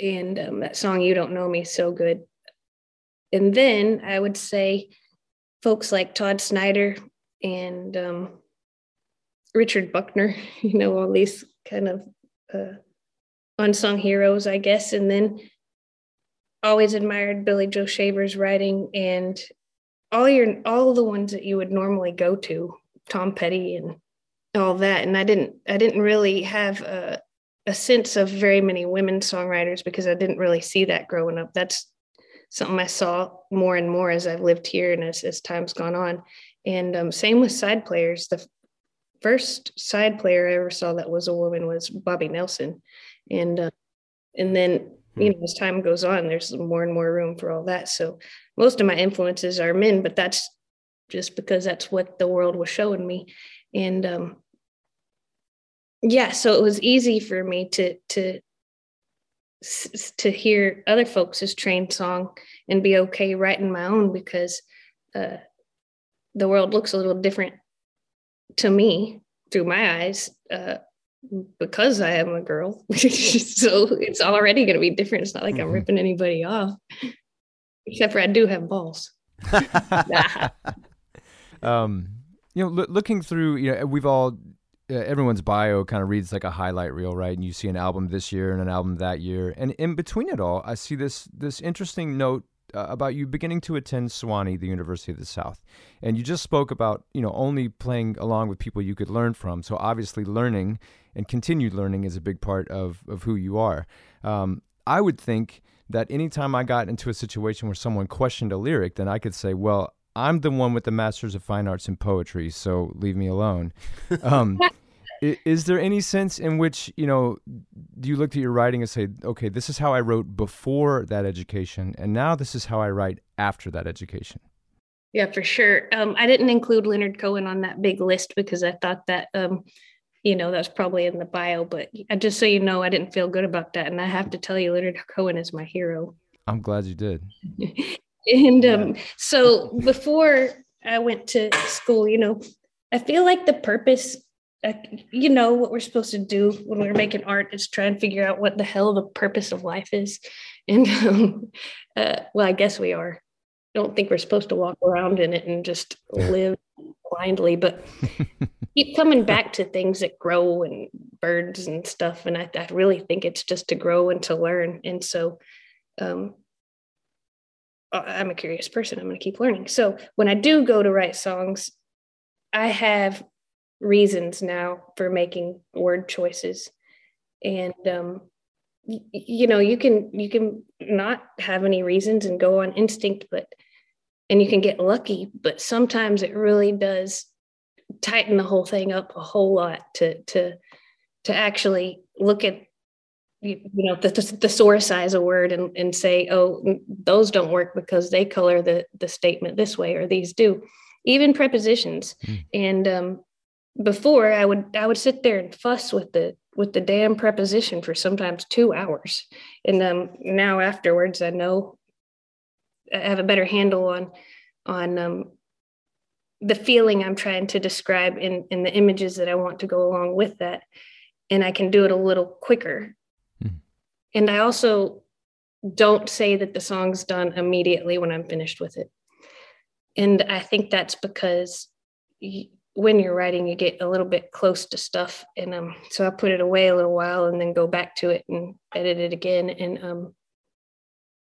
and um, that song "You Don't Know Me" so good. And then I would say folks like Todd Snider and um, Richard Buckner, you know, all these kind of uh, unsung heroes, I guess. And then always admired Billy Joe Shaver's writing and all your all the ones that you would normally go to, Tom Petty and all that. And I didn't I didn't really have a, a sense of very many women songwriters because I didn't really see that growing up. That's something I saw more and more as I've lived here and as, as time's gone on. And um, same with side players. The first side player I ever saw that was a woman was Bobbie Nelson, and uh, and then you know as time goes on, there's more and more room for all that. So most of my influences are men, but that's just because that's what the world was showing me, and um, yeah, so it was easy for me to to to hear other folks' trained song and be okay writing my own because uh, the world looks a little different to me through my eyes uh, because I am a girl. so it's already going to be different. It's not like I'm ripping anybody off, except for I do have balls. um, you know, loo- looking through, you know, we've all uh, everyone's bio kind of reads like a highlight reel, right? And you see an album this year and an album that year, and in between it all, I see this this interesting note uh, about you beginning to attend Sewanee, the University of the South, and you just spoke about you know only playing along with people you could learn from. So obviously, learning and continued learning is a big part of of who you are. Um, I would think that anytime I got into a situation where someone questioned a lyric, then I could say, well. I'm the one with the Masters of Fine Arts in Poetry, so leave me alone. Um, is there any sense in which you know do you look at your writing and say okay this is how i wrote before that education and now this is how i write after that education Yeah, for sure. Um, I didn't include Leonard Cohen on that big list because I thought that, um, you know, that's probably in the bio. But just so you know, I didn't feel good about that, and I have to tell you, Leonard Cohen is my hero. i'm glad you did and um, so before I went to school, you know, I feel like the purpose, you know, what we're supposed to do when we're making art is try and figure out what the hell the purpose of life is. And um, uh, well, I guess we are. I don't think we're supposed to walk around in it and just live blindly, but keep coming back to things that grow and birds and stuff. And I, I really think it's just to grow and to learn. And so, um, I'm a curious person. I'm going to keep learning. So when I do go to write songs, I have reasons now for making word choices, and um, y- you know, you can you can not have any reasons and go on instinct, but and you can get lucky. But sometimes it really does tighten the whole thing up a whole lot to to to actually look at you, you know the, the thesaurus a word and, and say oh those don't work because they color the the statement this way or these do even prepositions Mm. and um before i would i would sit there and fuss with the with the damn preposition for sometimes two hours. And um now afterwards i know i have a better handle on on um the feeling i'm trying to describe in in the images that i want to go along with that. And i can do it a little quicker. Mhm. and i also don't say that the song's done immediately when i'm finished with it. And i think that's because y- when you're writing you get a little bit close to stuff and um so i put it away a little while and then go back to it and edit it again. And um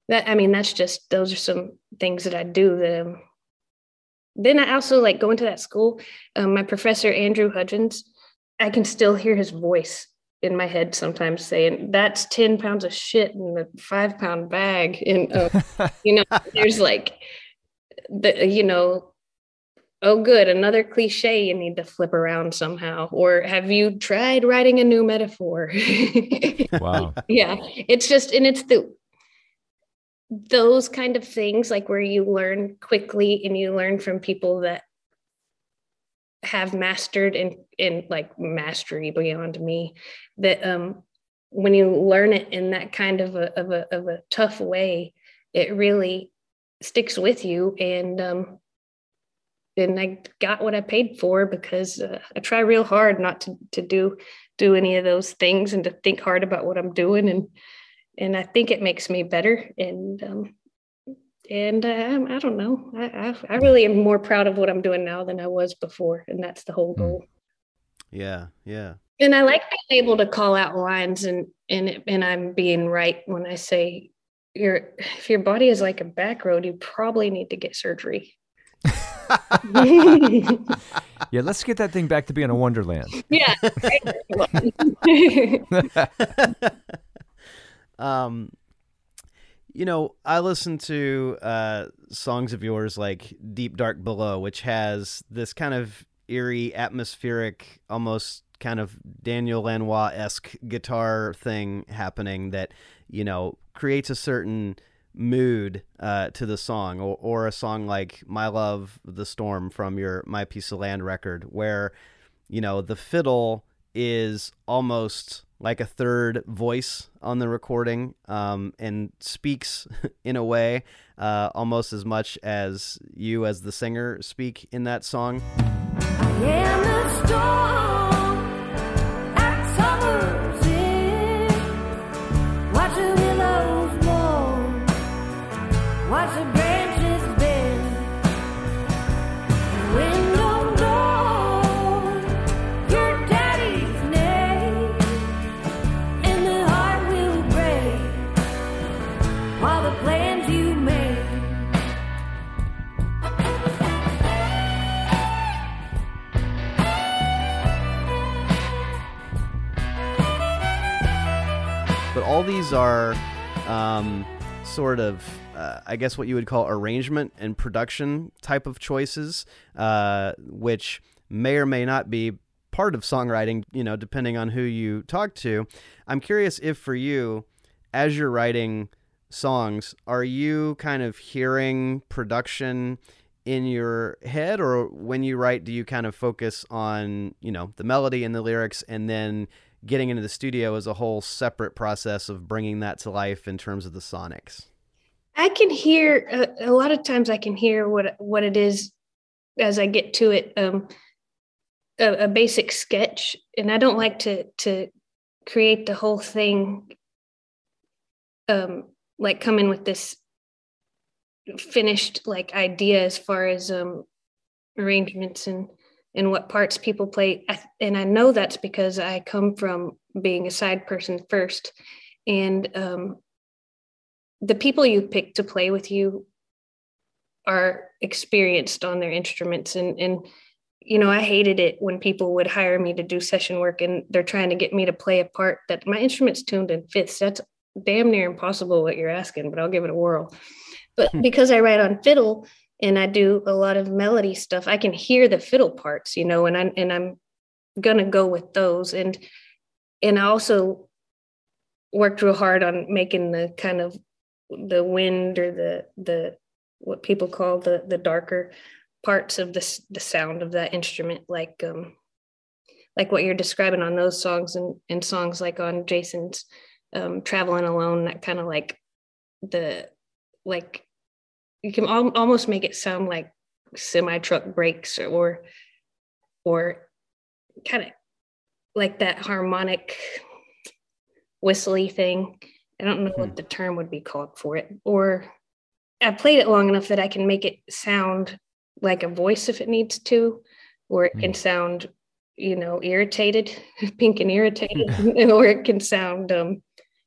that i mean that's just those are some things that i do that um then i also like going to that school um, my professor andrew hudgins i can still hear his voice in my head sometimes saying that's 10 pounds of shit in the five pound bag. And uh, you know there's like the you know oh good another cliche you need to flip around somehow or have you tried writing a new metaphor Wow. yeah it's just and it's the those kind of things like where you learn quickly and you learn from people that have mastered and in like mastery beyond me that um when you learn it in that kind of a of a of a tough way it really sticks with you and um and I got what I paid for because uh, I try real hard not to to do do any of those things and to think hard about what I'm doing. And and I think it makes me better. And um and uh, I don't know. I, I I really am more proud of what I'm doing now than I was before. And that's the whole Mm. goal. Yeah, yeah. and I like being able to call out lines and and it- and I'm being right when I say your if your body is like a back road you probably need to get surgery Yeah, let's get that thing back to being a wonderland. yeah um you know i listen to uh songs of yours like deep dark below which has this kind of eerie atmospheric almost kind of daniel lanois-esque guitar thing happening that you know creates a certain mood uh, to the song or, or a song like my love the storm from your my piece of land record where you know the fiddle is almost like a third voice on the recording um, and speaks in a way uh, almost as much as you as the singer speak in that song all these are um, sort of uh, i guess what you would call arrangement and production type of choices uh, which may or may not be part of songwriting you know depending on who you talk to. I'm curious if for you as you're writing songs are you kind of hearing production in your head? Or when you write do you kind of focus on you know the melody and the lyrics and then getting into the studio is a whole separate process of bringing that to life in terms of the sonics I can hear a, a lot of times I can hear what what it is as I get to it. Um, a, a basic sketch, and I don't like to to create the whole thing. Um, like come in with this finished like idea as far as um arrangements and and what parts people play. And i know that's because i come from being a side person first. And um the people you pick to play with you are experienced on their instruments. And and you know i hated it when people would hire me to do session work and they're trying to get me to play a part that my instrument's tuned in fifths. That's damn near impossible what you're asking but i'll give it a whirl. But because i write on fiddle and i do a lot of melody stuff i can hear the fiddle parts you know and i and i'm gonna go with those. And and i also worked real hard on making the kind of the wind or the the what people call the the darker parts of this the sound of that instrument like um like what you're describing on those songs and and songs like on jason's um traveling alone that kind of like the like you can al- almost make it sound like semi truck brakes or or, or kind of like that harmonic whistly thing. I don't know what the term would be called for it. Or i've played it long enough that i can make it sound like a voice if it needs to or it can sound you know irritated pink and irritated or it can sound um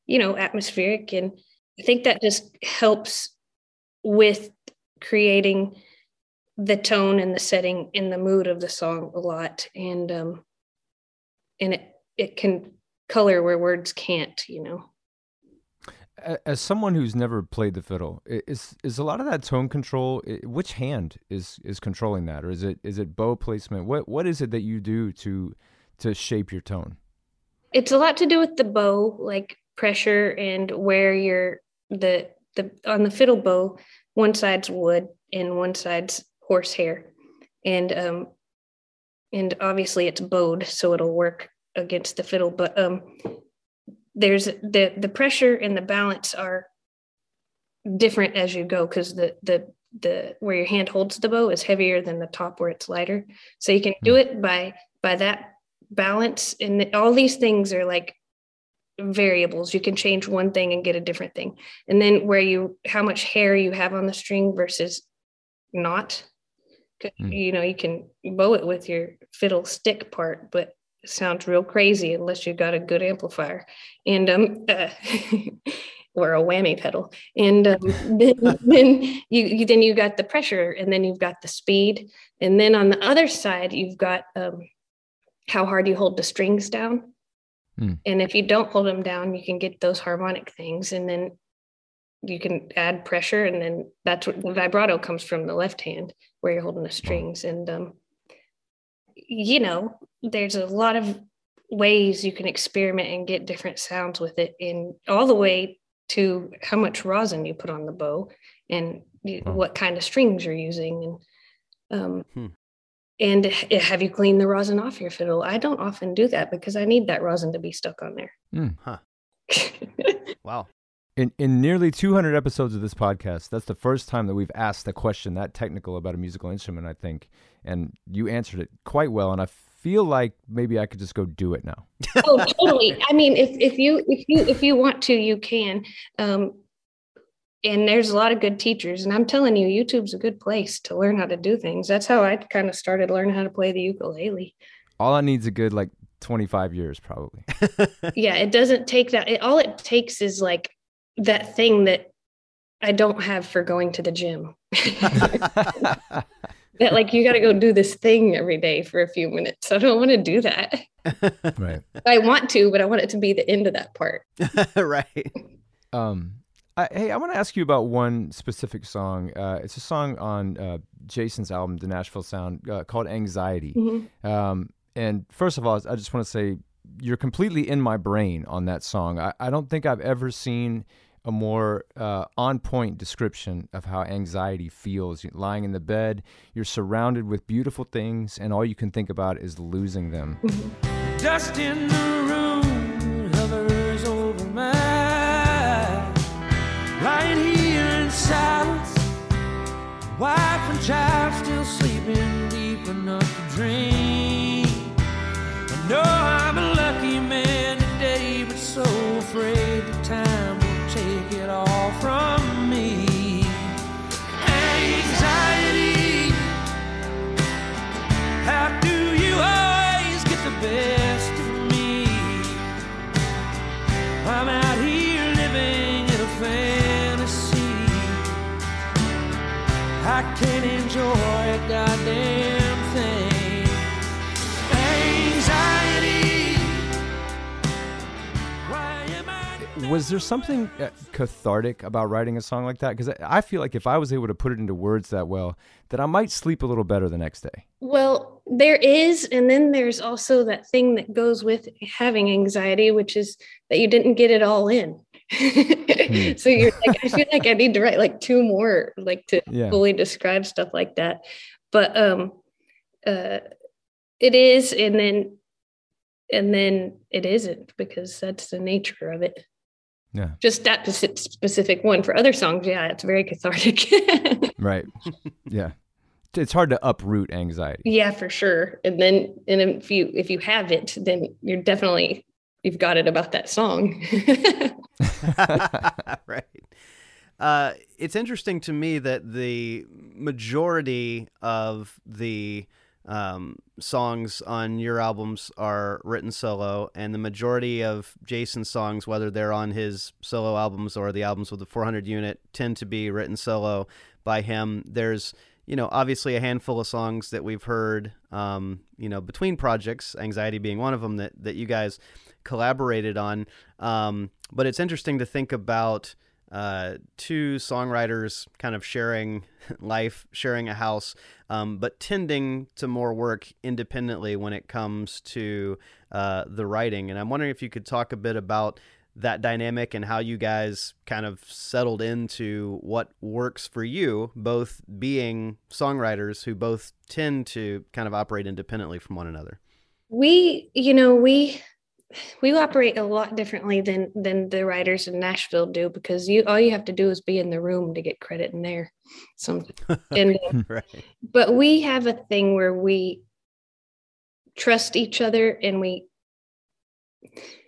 you know atmospheric. And i think that just helps with creating the tone and the setting and the mood of the song a lot and um and it it can color where words can't you know As someone who's never played the fiddle, is is a lot of that tone control? Which hand is is controlling that, or is it is it bow placement? What what is it that you do to to shape your tone? it's a lot to do with the bow like pressure and where you're the the on the fiddle bow one side's wood and one side's horsehair. And um and obviously it's bowed so it'll work against the fiddle but um there's the the pressure and the balance are different as you go because the the the where your hand holds the bow is heavier than the top where it's lighter. So you can do it by by that balance and all these things are like variables. You can change one thing and get a different thing. And then where you how much hair you have on the string versus not. Mm. you know you can bow it with your fiddle stick part but it sounds real crazy unless you've got a good amplifier. And um uh, or a whammy pedal. And um, then, then you, you then you got the pressure and then you've got the speed. And then on the other side you've got um, how hard you hold the strings down Hmm. and if you don't hold them down you can get those harmonic things and then you can add pressure and then that's what the vibrato comes from the left hand where you're holding the strings and um you know there's a lot of ways you can experiment and get different sounds with it in all the way to how much rosin you put on the bow and you, Wow. what kind of strings you're using and um Hmm. And have you cleaned the rosin off your fiddle i don't often do that because i need that rosin to be stuck on there Mm. Huh. Wow. In in nearly 200 episodes of this podcast, that's the first time that we've asked a question that technical about a musical instrument. I think, and you answered it quite well. And I feel like maybe I could just go do it now. oh totally i mean if, if you if you if you want to you can um and there's a lot of good teachers and i'm telling you youtube's a good place to learn how to do things that's how i kind of started learning how to play the ukulele All I need is a good like 25 years, probably. yeah it doesn't take that it, all it takes is like that thing that i don't have for going to the gym that like you got to go do this thing every day for a few minutes i don't want to do that right. i want to but i want it to be the end of that part right. Um, I, hey, I want to ask you about one specific song. Uh, it's a song on uh, Jason's album, The Nashville Sound, uh, called "Anxiety." Mhm. Um, and first of all, I just want to say you're completely in my brain on that song. I, I don't think I've ever seen a more uh, on point description of how anxiety feels. You're lying in the bed, you're surrounded with beautiful things, and all you can think about is losing them. Dust in the Wife and child still sleeping deep enough to dream. I know I Was there something uh, cathartic about writing a song like that? Because I, feel like if I was able to put it into words that well, that I might sleep a little better the next day. Well, there is, and then there's also that thing that goes with having anxiety, which is that you didn't get it all in. so you're like, I feel like I need to write like two more, like to Yeah. fully describe stuff like that. But um, uh, it is, and then, and then it isn't because that's the nature of it. Yeah. Just that specific one. For other songs, yeah, it's very cathartic. Right. yeah. It's hard to uproot anxiety. Yeah, for sure. And then, and if you if you have it, then you're definitely you've got it about that song. right. Uh, it's interesting to me that the majority of the um, songs on your albums are written solo, and the majority of Jason's songs, whether they're on his solo albums or the albums with the 400 unit, tend to be written solo by him. There's you know, obviously a handful of songs that we've heard, um, you know, between projects, Anxiety being one of them that, that you guys collaborated on. Um, but it's interesting to think about uh, two songwriters kind of sharing life, sharing a house, um, but tending to more work independently when it comes to uh, the writing. And I'm wondering if you could talk a bit about that dynamic and how you guys kind of settled into what works for you, both being songwriters who both tend to kind of operate independently from one another. we, you know, we we operate a lot differently than than the writers in Nashville do because you all you have to do is be in the room to get credit in there. Some and uh, right. but we have a thing where we trust each other and we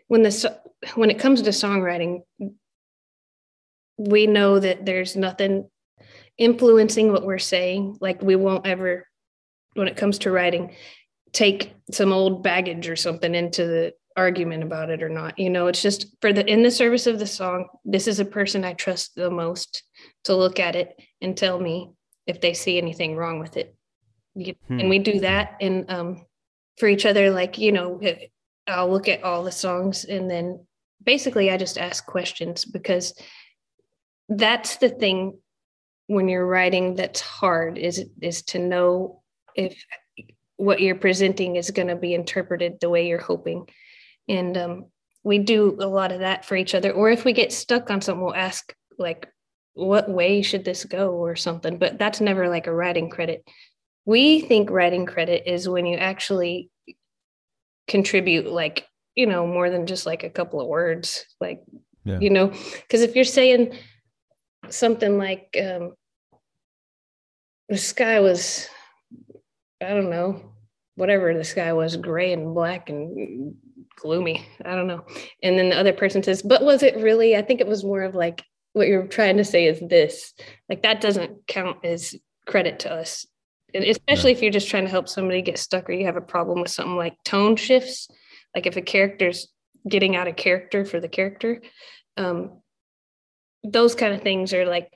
when the when it comes to songwriting we know that there's nothing influencing what we're saying like we won't ever when it comes to writing take some old baggage or something into the argument about it or not you know it's just for the in the service of the song this is a person i trust the most to look at it and tell me if they see anything wrong with it Hmm. and we do that and um for each other like you know eh, i'll look at all the songs and then basically i just ask questions because that's the thing when you're writing that's hard is is to know if what you're presenting is going to be interpreted the way you're hoping and um, we do a lot of that for each other. Or if we get stuck on something we'll ask like what way should this go or something. But that's never like a writing credit. We think writing credit is when you actually contribute like you know more than just like a couple of words like Yeah. you know? Because if you're saying something like um the sky was i don't know whatever the sky was gray and black and gloomy. I don't know. And then the other person says but was it really? I think it was more of like what you're trying to say is this. Like that doesn't count as credit to us. And especially if you're just trying to help somebody get stuck or you have a problem with something like tone shifts. Like if a character's getting out of character for the character um those kind of things are like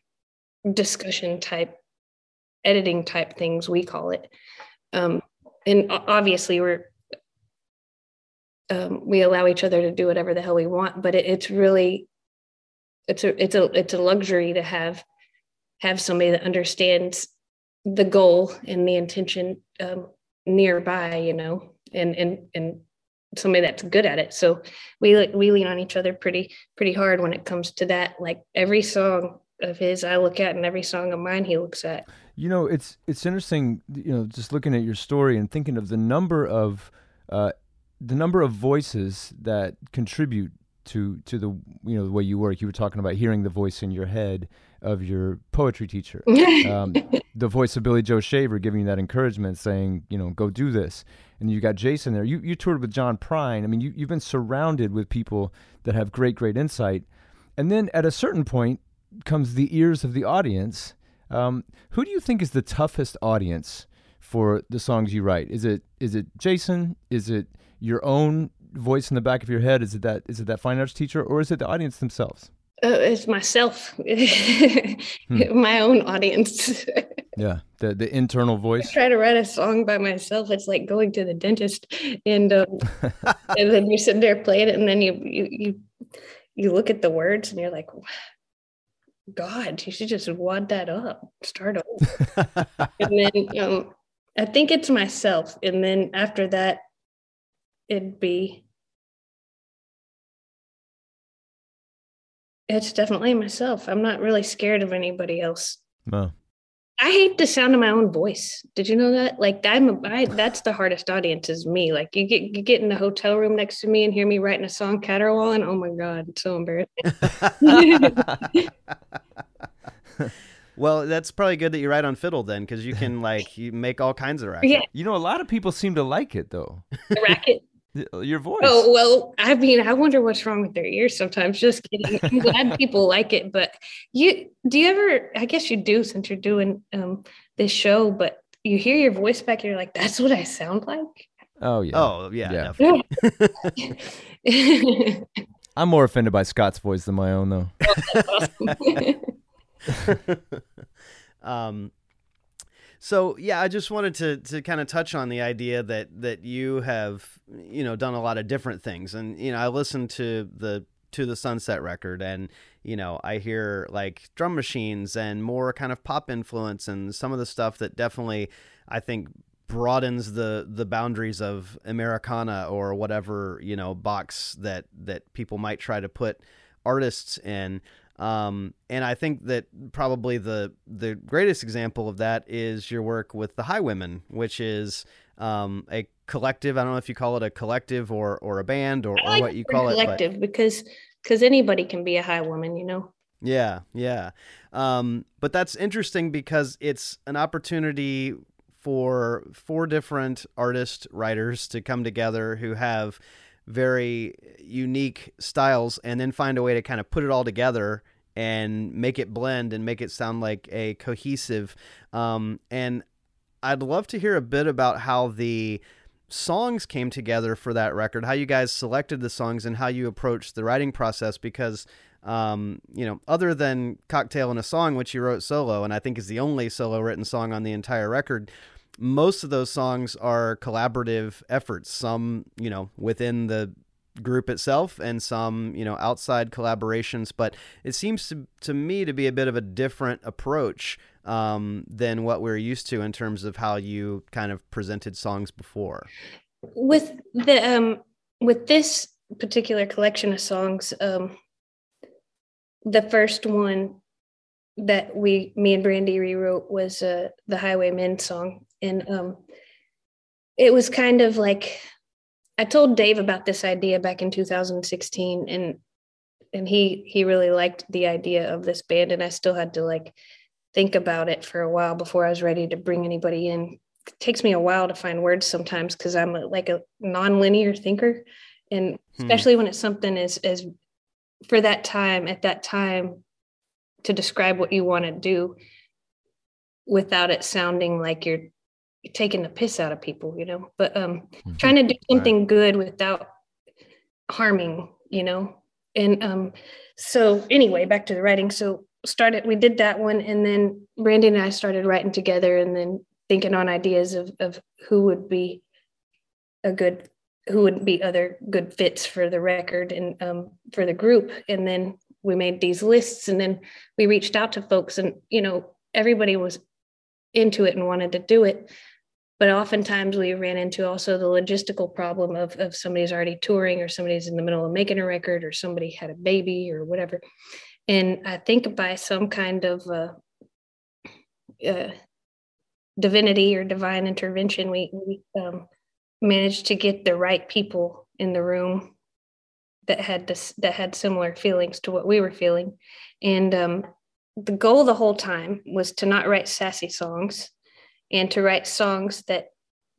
discussion type editing type things we call it. Um and obviously we're um, we allow each other to do whatever the hell we want but it, it's really it's a it's a it's a luxury to have have somebody that understands the goal and the intention um, nearby you know and and and somebody that's good at it so we we lean on each other pretty pretty hard when it comes to that like every song of his i look at and every song of mine he looks at You know, it's it's interesting. You know, just looking at your story and thinking of the number of uh, the number of voices that contribute to to the you know the way you work. You were talking about hearing the voice in your head of your poetry teacher, um, the voice of Billy Joe Shaver giving you that encouragement, saying you know go do this. And you got Jason there. You you toured with John Prine. I mean, you you've been surrounded with people that have great great insight. And then at a certain point comes the ears of the audience. Um, who do you think is the toughest audience for the songs you write? Is it is it Jason? Is it your own voice in the back of your head? Is it that is it that fine arts teacher, or is it the audience themselves? Uh, it's myself, my own audience. Yeah, the the internal voice. I try to write a song by myself. It's like going to the dentist, and um, and then you sit there playing it, and then you you you you look at the words, and you're like, God, you should just wad that up, start over. and then um, I think it's myself, and then after that, it'd be. It's definitely myself. I'm not really scared of anybody else. No. I hate the sound of my own voice. Did you know that? Like I'm, a, I, that's the hardest audience is me. Like you get you get in the hotel room next to me and hear me writing a song caterwauling. Oh my god, it's so embarrassing. Well, that's probably good that you write on fiddle then, because you can like you make all kinds of racket. yeah, You know, a lot of people seem to like it though. the racket. Y- Your voice. Oh well, I mean, I wonder what's wrong with their ears sometimes. Just kidding. I'm glad people like it, but you do you ever? I guess you do since you're doing um, this show. But you hear your voice back, and you're like, "That's what I sound like." Oh yeah. Oh yeah, Yeah. I'm more offended by Scott's voice than my own though. um, so yeah, I just wanted to to kind of touch on the idea that that you have you know done a lot of different things, and you know I listened to the to the Sunset record, and you know I hear like drum machines and more kind of pop influence, and some of the stuff that definitely I think broadens the the boundaries of Americana or whatever you know box that that people might try to put artists in. Um, and I think that probably the the greatest example of that is your work with the Highwomen, which is um, a collective. I don't know if you call it a collective or or a band or, like what you call it. but- collective because because anybody can be a high woman, you know. yeah, yeah. Um, but that's interesting because it's an opportunity for four different artist writers to come together who have very unique styles and then find a way to kind of put it all together and make it blend and make it sound like a cohesive. Um, and I'd love to hear a bit about how the songs came together for that record, how you guys selected the songs and how you approached the writing process because um, you know, other than Cocktail and a Song, which you wrote solo, and I think is the only solo written song on the entire record, most of those songs are collaborative efforts, some, you know, within the group itself and some, you know, outside collaborations. But it seems to, to me to be a bit of a different approach um, than what we're used to in terms of how you kind of presented songs before. with the um with this particular collection of songs um the first one that we me and brandi rewrote was uh the highwaymen song and um it was kind of like i told dave about this idea back in 2016 and and he he really liked the idea of this band and i still had to like think about it for a while before i was ready to bring anybody in it takes me a while to find words sometimes because I'm a, like a non-linear thinker, and Hmm. especially when it's something as as for that time at that time to describe what you want to do without it sounding like you're taking the piss out of people, you know. But um, trying to do something good without harming, you know. And um, so anyway, back to the writing. So started we did that one, and then Brandi and I started writing together, and then thinking on ideas of of who would be a good who would be other good fits for the record and um, for the group and then we made these lists and then we reached out to folks and you know everybody was into it and wanted to do it. But oftentimes we ran into also the logistical problem of, of somebody's already touring or somebody's in the middle of making a record or somebody had a baby or whatever. And i think by some kind of uh, uh, divinity or divine intervention, we, we um, managed to get the right people in the room that had this that had similar feelings to what we were feeling, and um, the goal the whole time was to not write sassy songs, and to write songs that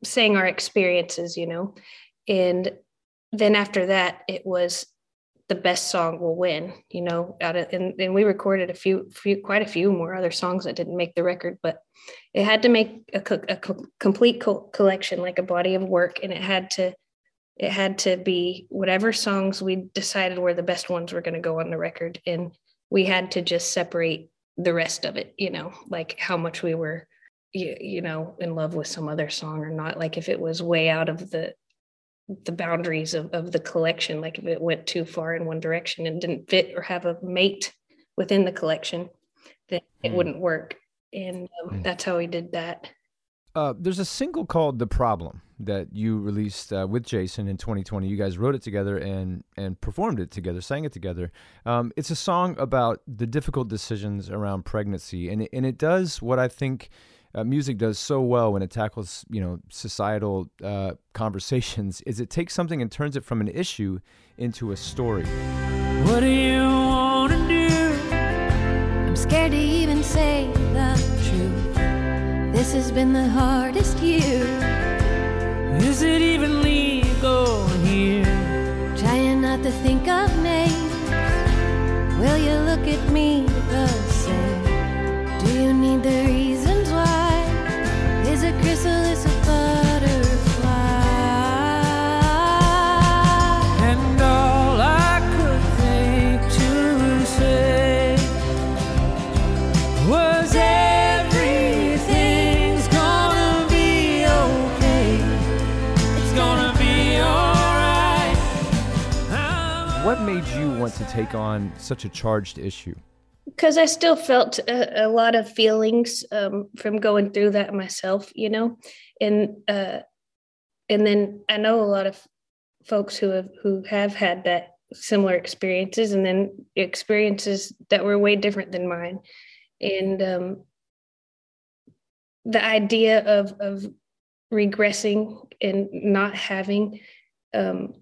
sang our experiences, you know, and then after that it was the best song will win you know? Out of and, and we recorded a few few quite a few more other songs that didn't make the record but it had to make a, a co- complete co- collection like a body of work and it had to it had to be whatever songs we decided were the best ones were going to go on the record and we had to just separate the rest of it you know like how much we were you, you know in love with some other song or not like if it was way out of the the boundaries of, of the collection like if it went too far in one direction and didn't fit or have a mate within the collection then it Mm. wouldn't work and um, Mm. that's how we did that Uh, there's a single called "The Problem" that you released uh, with Jason in 2020. You guys wrote it together and and performed it together, sang it together. Um, it's a song about the difficult decisions around pregnancy, and it, and it does what I think uh, music does so well when it tackles you know societal uh, conversations. Is it takes something and turns it from an issue into a story. What do you want to do? I'm scared to even say. This has been the hardest year. Is it even legal here? Trying not to think of names. Will you look at me the same? Do you need the reasons why? Is a chrysalis take on such a charged issue? because I still felt a, a lot of feelings um, from going through that myself, you know, and uh, and then I know a lot of folks who have who have had that similar experiences, and then experiences that were way different than mine, and um, the idea of of regressing and not having um,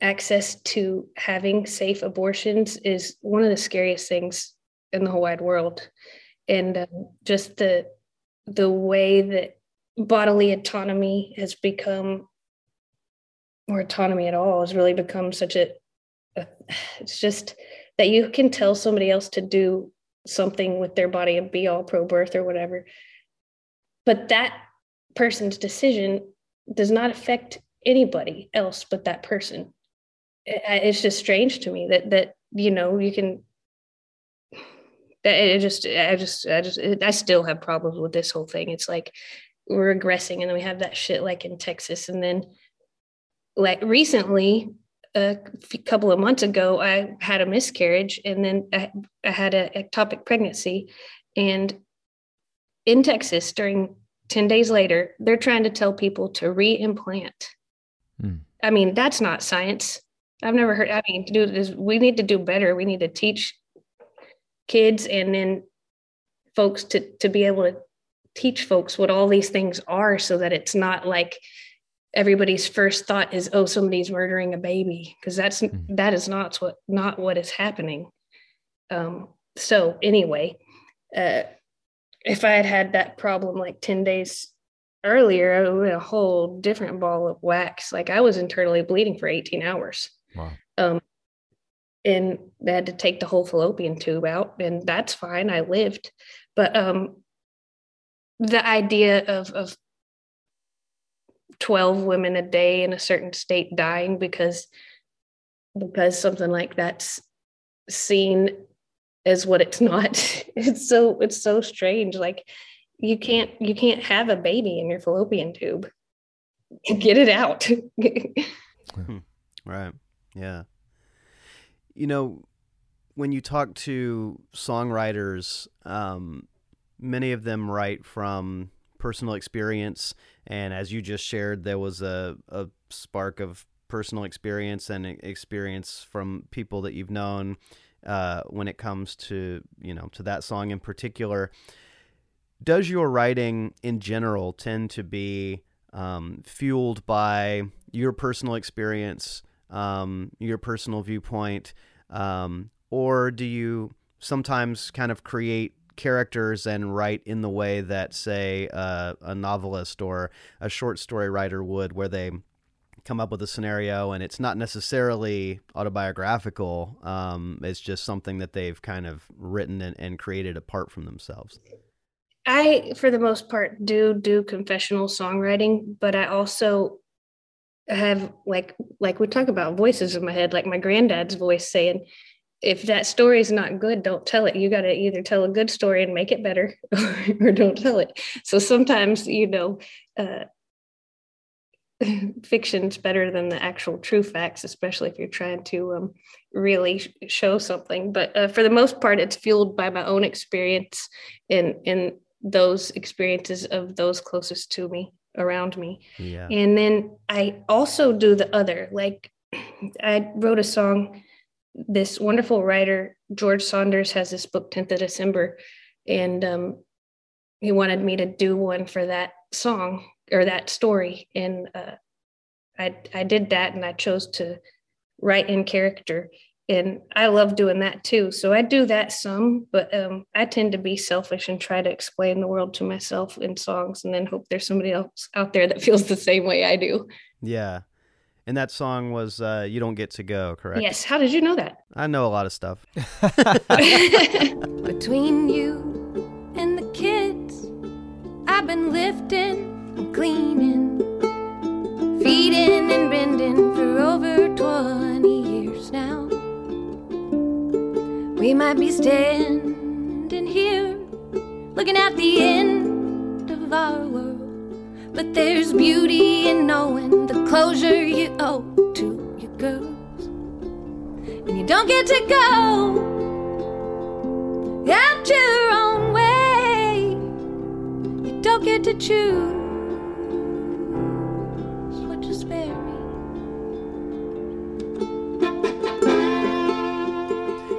access to having safe abortions is one of the scariest things in the whole wide world. And um, just the the way that bodily autonomy has become or autonomy at all has really become such a, a it's just that you can tell somebody else to do something with their body and be all pro birth or whatever. But that person's decision does not affect anybody else but that person it's just strange to me that that you know you can that it just i just i just i still have problems with this whole thing. It's like we're regressing and then we have that shit like in texas. And then like recently a couple of months ago i had a miscarriage and then i, I had a ectopic pregnancy. And in texas during 10 days later they're trying to tell people to re-implant. Hmm. i mean that's not science i've never heard i mean dude this, we need to do better. We need to teach kids and then folks to to be able to teach folks what all these things are so that it's not like everybody's first thought is oh somebody's murdering a baby because that's Mhm. that is not what not what is happening. Um so anyway uh if i had had that problem like 10 days earlier i would have a whole different ball of wax. Like i was internally bleeding for 18 hours Wow. um and they had to take the whole fallopian tube out and that's fine i lived. But um the idea of of 12 women a day in a certain state dying because because something like that's seen as what it's not it's so it's so strange. Like you can't you can't have a baby in your fallopian tube. Get it out. Right. Yeah. You know, when you talk to songwriters, um, many of them write from personal experience. And as you just shared, there was a, a spark of personal experience and experience from people that you've known uh, when it comes to, you know, to that song in particular. Does your writing in general tend to be um, fueled by your personal experience um, your personal viewpoint, um, or do you sometimes kind of create characters and write in the way that, say, uh, a novelist or a short story writer would, where they come up with a scenario and it's not necessarily autobiographical. Um, it's just something that they've kind of written and, and created apart from themselves. I, for the most part, do do confessional songwriting, but I also have like like we talk about voices in my head, like my granddad's voice saying, "If that story is not good, don't tell it. You got to either tell a good story and make it better, or don't tell it." So sometimes, you know, uh, fiction's better than the actual true facts, especially if you're trying to um, really sh- show something. But uh, for the most part, it's fueled by my own experience and and those experiences of those closest to me around me. Yeah. And then I also do the other. Like I wrote a song. This wonderful writer George Saunders has this book, 10th of December, and um, he wanted me to do one for that song or that story, and uh, I I did that, and I chose to write in character, and I love doing that too. So I do that some, but um, I tend to be selfish and try to explain the world to myself in songs, and then hope there's somebody else out there that feels the same way I do. Yeah. And that song was uh, You Don't Get to Go, correct? Yes. How did you know that? I know a lot of stuff. Between you and the kids, I've been lifting and cleaning, feeding and bending for over 20 We might be standing here looking at the end of our world, but there's beauty in knowing the closure you owe to your girls. And you don't get to go out your own way. You don't get to choose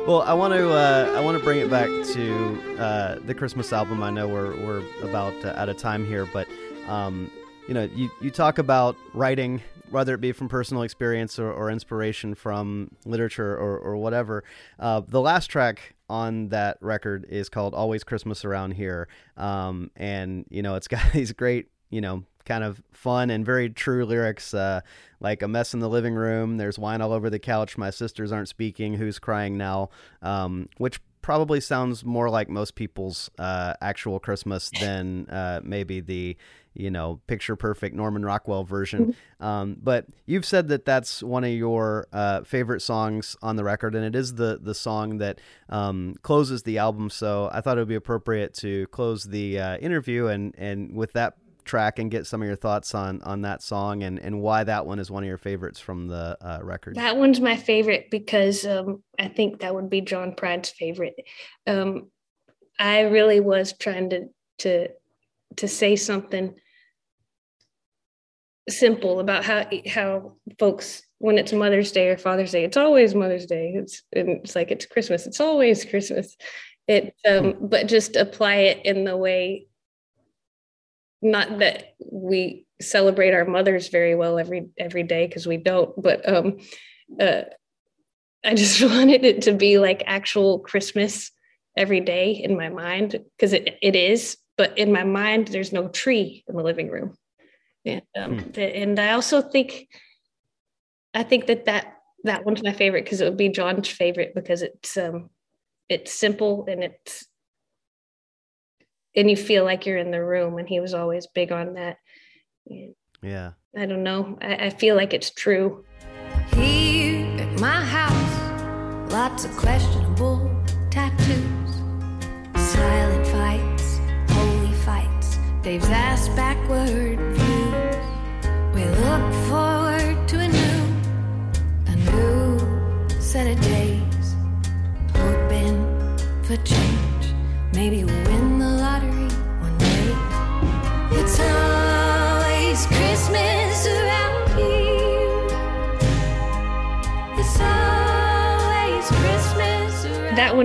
Well, I want to uh, I want to bring it back to uh, the Christmas album. I know we're we're about uh, out of time here, but um, you know, you, you talk about writing, whether it be from personal experience or, or inspiration from literature or, or whatever. Uh, the last track on that record is called "Always Christmas Around Here," um, and you know, it's got these great you know kind of fun and very true lyrics uh, like a mess in the living room there's wine all over the couch my sisters aren't speaking who's crying now? Um, which probably sounds more like most people's uh, actual christmas than uh, maybe the you know picture perfect norman rockwell version. Um, but you've said that that's one of your uh, favorite songs on the record and it is the the song that um, closes the album. So i thought it would be appropriate to close the uh, interview and and with that track and get some of your thoughts on on that song and and why that one is one of your favorites from the uh, record. That one's my favorite because um, I think that would be John Prine's favorite. Um, I really was trying to to to say something simple about how how folks when it's Mother's Day or Father's Day, it's always Mother's Day. It's it's like it's Christmas. It's always Christmas. It um, but just apply it in the way not that we celebrate our mothers very well every every day because we don't but um uh i just wanted it to be like actual christmas every day in my mind because it, it is but in my mind there's no tree in the living room and um Hmm. and i also think i think that that that one's my favorite because it would be john's favorite because it's um it's simple and it's and you feel like you're in the room and he was always big on that Yeah. i don't know I, I feel like it's true Here at my house, lots of questionable tattoos, silent fights, holy fights, Dave's ass backward views. We look forward to a new, a new set of days, hoping for change. Maybe we'll win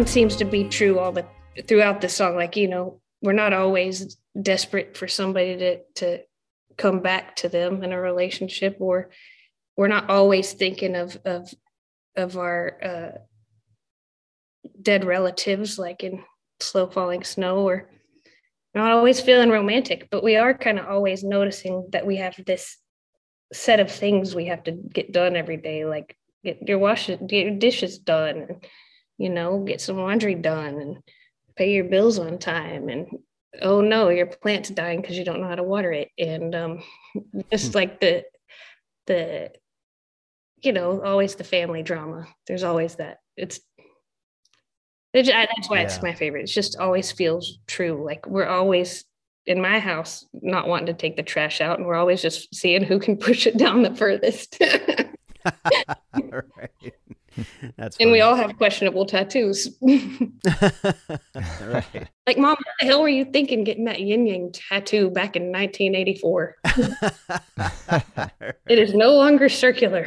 one seems to be true all the throughout the song like you know we're not always desperate for somebody to to come back to them in a relationship or we're not always thinking of of of our uh, dead relatives, like in slow falling snow, or not always feeling romantic, but we are kind of always noticing that we have this set of things we have to get done every day, like get your wash, get your dishes done, you know, get some laundry done, and pay your bills on time, and oh no, your plant's dying because you don't know how to water it, and um, just like the the you know always the family drama. There's always that. It's it, ju- that's why it's my favorite. It just always feels true. Like we're always in my house not wanting to take the trash out, and we're always just seeing who can push it down the furthest. right. That's and we all have questionable tattoos. right. like, mom, what the hell were you thinking getting that yin yang tattoo back in 1984? It is no longer circular.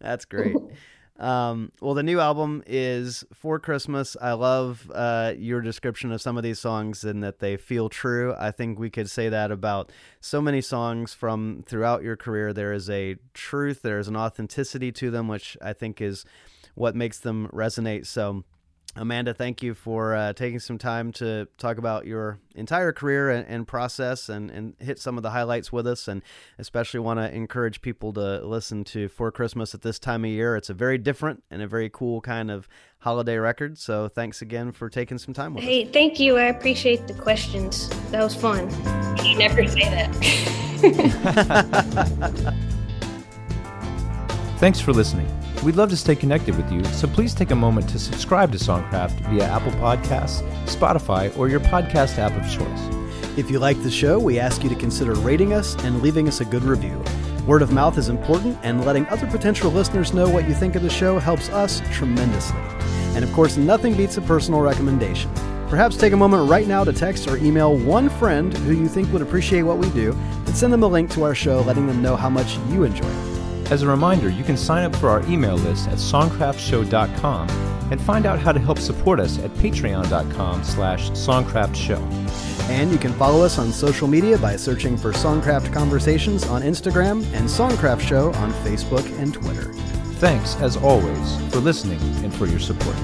That's great. Um, well, the new album is for Christmas. I love uh, your description of some of these songs and that they feel true. I think we could say that about so many songs from throughout your career. There is a truth, there is an authenticity to them, which I think is what makes them resonate. So, Amanda, thank you for uh, taking some time to talk about your entire career and, and process and, and hit some of the highlights with us. And especially want to encourage people to listen to For Christmas at this time of year. It's a very different and a very cool kind of holiday record. So thanks again for taking some time with us. hey, thank you. I appreciate the questions. That was fun. You never say that. Thanks for listening. We'd love to stay connected with you, so please take a moment to subscribe to Songcraft via Apple Podcasts, Spotify, or your podcast app of choice. If you like the show, we ask you to consider rating us and leaving us a good review. Word of mouth is important, and letting other potential listeners know what you think of the show helps us tremendously. And of course, nothing beats a personal recommendation. Perhaps take a moment right now to text or email one friend who you think would appreciate what we do and send them a link to our show letting them know how much you enjoy it. As a reminder, you can sign up for our email list at songcraftshow.com and find out how to help support us at patreon.com slash songcraftshow. And you can follow us on social media by searching for Songcraft Conversations on Instagram and Songcraft Show on Facebook and Twitter. Thanks, as always, for listening and for your support.